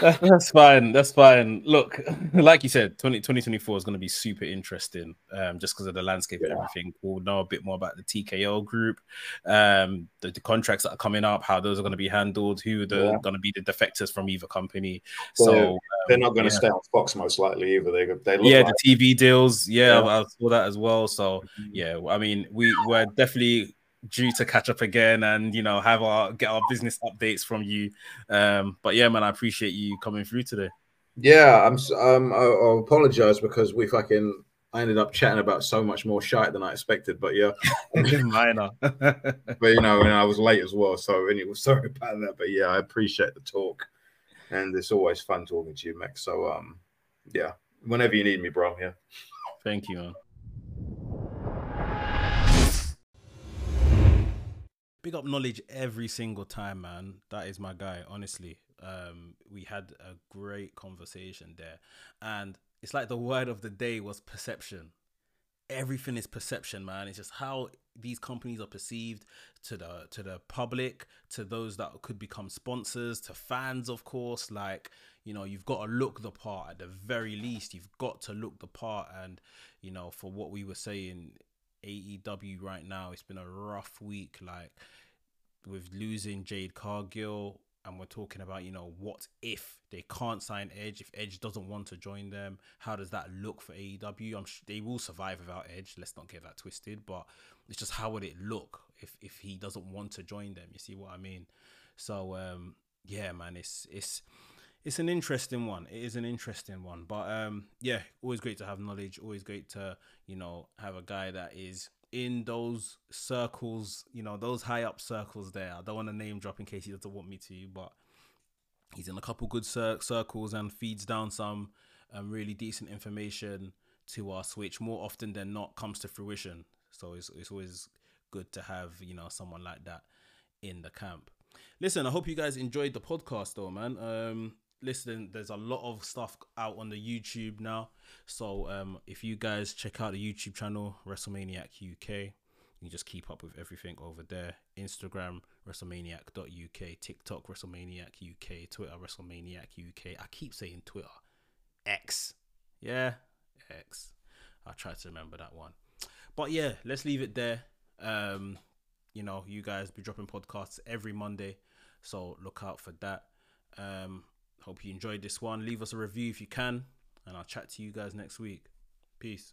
That's fine. That's fine. Look, like you said, 20, 2024 is going to be super interesting um, just because of the landscape yeah. and everything. We'll know a bit more about the TKO group, um, the, the, contracts that are coming up, how those are going to be handled, who are yeah. going to be the defectors from either company. Well, so um, they're not going to yeah. stay on Fox most likely either. They, they yeah, like- the TV deals. Yeah, I saw that as well. So, mm-hmm. yeah, I mean, we were definitely due to catch up again and you know have our get our business updates from you. Um, but yeah, man, I appreciate you coming through today. Yeah, I'm. Um, I, I apologize because we fucking. I ended up chatting about so much more shite than I expected, but yeah, minor. but you know, and I was late as well, so anyway, sorry about that. But yeah, I appreciate the talk, and it's always fun talking to you, Max. So um, yeah, whenever you need me, bro, yeah. Thank you, man. Big up knowledge every single time, man. That is my guy, honestly. Um, we had a great conversation there, and it's like the word of the day was perception. Everything is perception, man. It's just how these companies are perceived to the to the public, to those that could become sponsors, to fans, of course. Like you know, you've got to look the part at the very least. You've got to look the part, and you know, for what we were saying AEW right now. It's been a rough week, like with losing Jade Cargill, and we're talking about, you know, what if they can't sign Edge? If Edge doesn't want to join them, how does that look for AEW? I'm sure they will survive without Edge. Let's not get that twisted, but it's just how would it look if if he doesn't want to join them? You see what I mean? So um, yeah, man, it's it's it's an interesting one. It is an interesting one. But um, yeah, always great to have knowledge. Always great to you know have a guy that is in those circles. You know those high up circles. There, I don't want to name drop in case he doesn't want me to, but he's in a couple good cir- circles and feeds down some um, really decent information to us, which more often than not comes to fruition. So it's it's always good to have you know someone like that in the camp. Listen, I hope you guys enjoyed the podcast though, man. Um, listen, there's a lot of stuff out on the YouTube now. So um, if you guys check out the YouTube channel WrestleManiac UK, you just keep up with everything over there. Instagram WrestleManiac.uk, TikTok WrestleManiac UK, Twitter WrestleManiac UK. I keep saying Twitter, X, yeah, X. I try to remember that one. But yeah, let's leave it there. Um, you know, you guys be dropping podcasts every Monday, so look out for that. Um, hope you enjoyed this one. Leave us a review if you can, and I'll chat to you guys next week. Peace.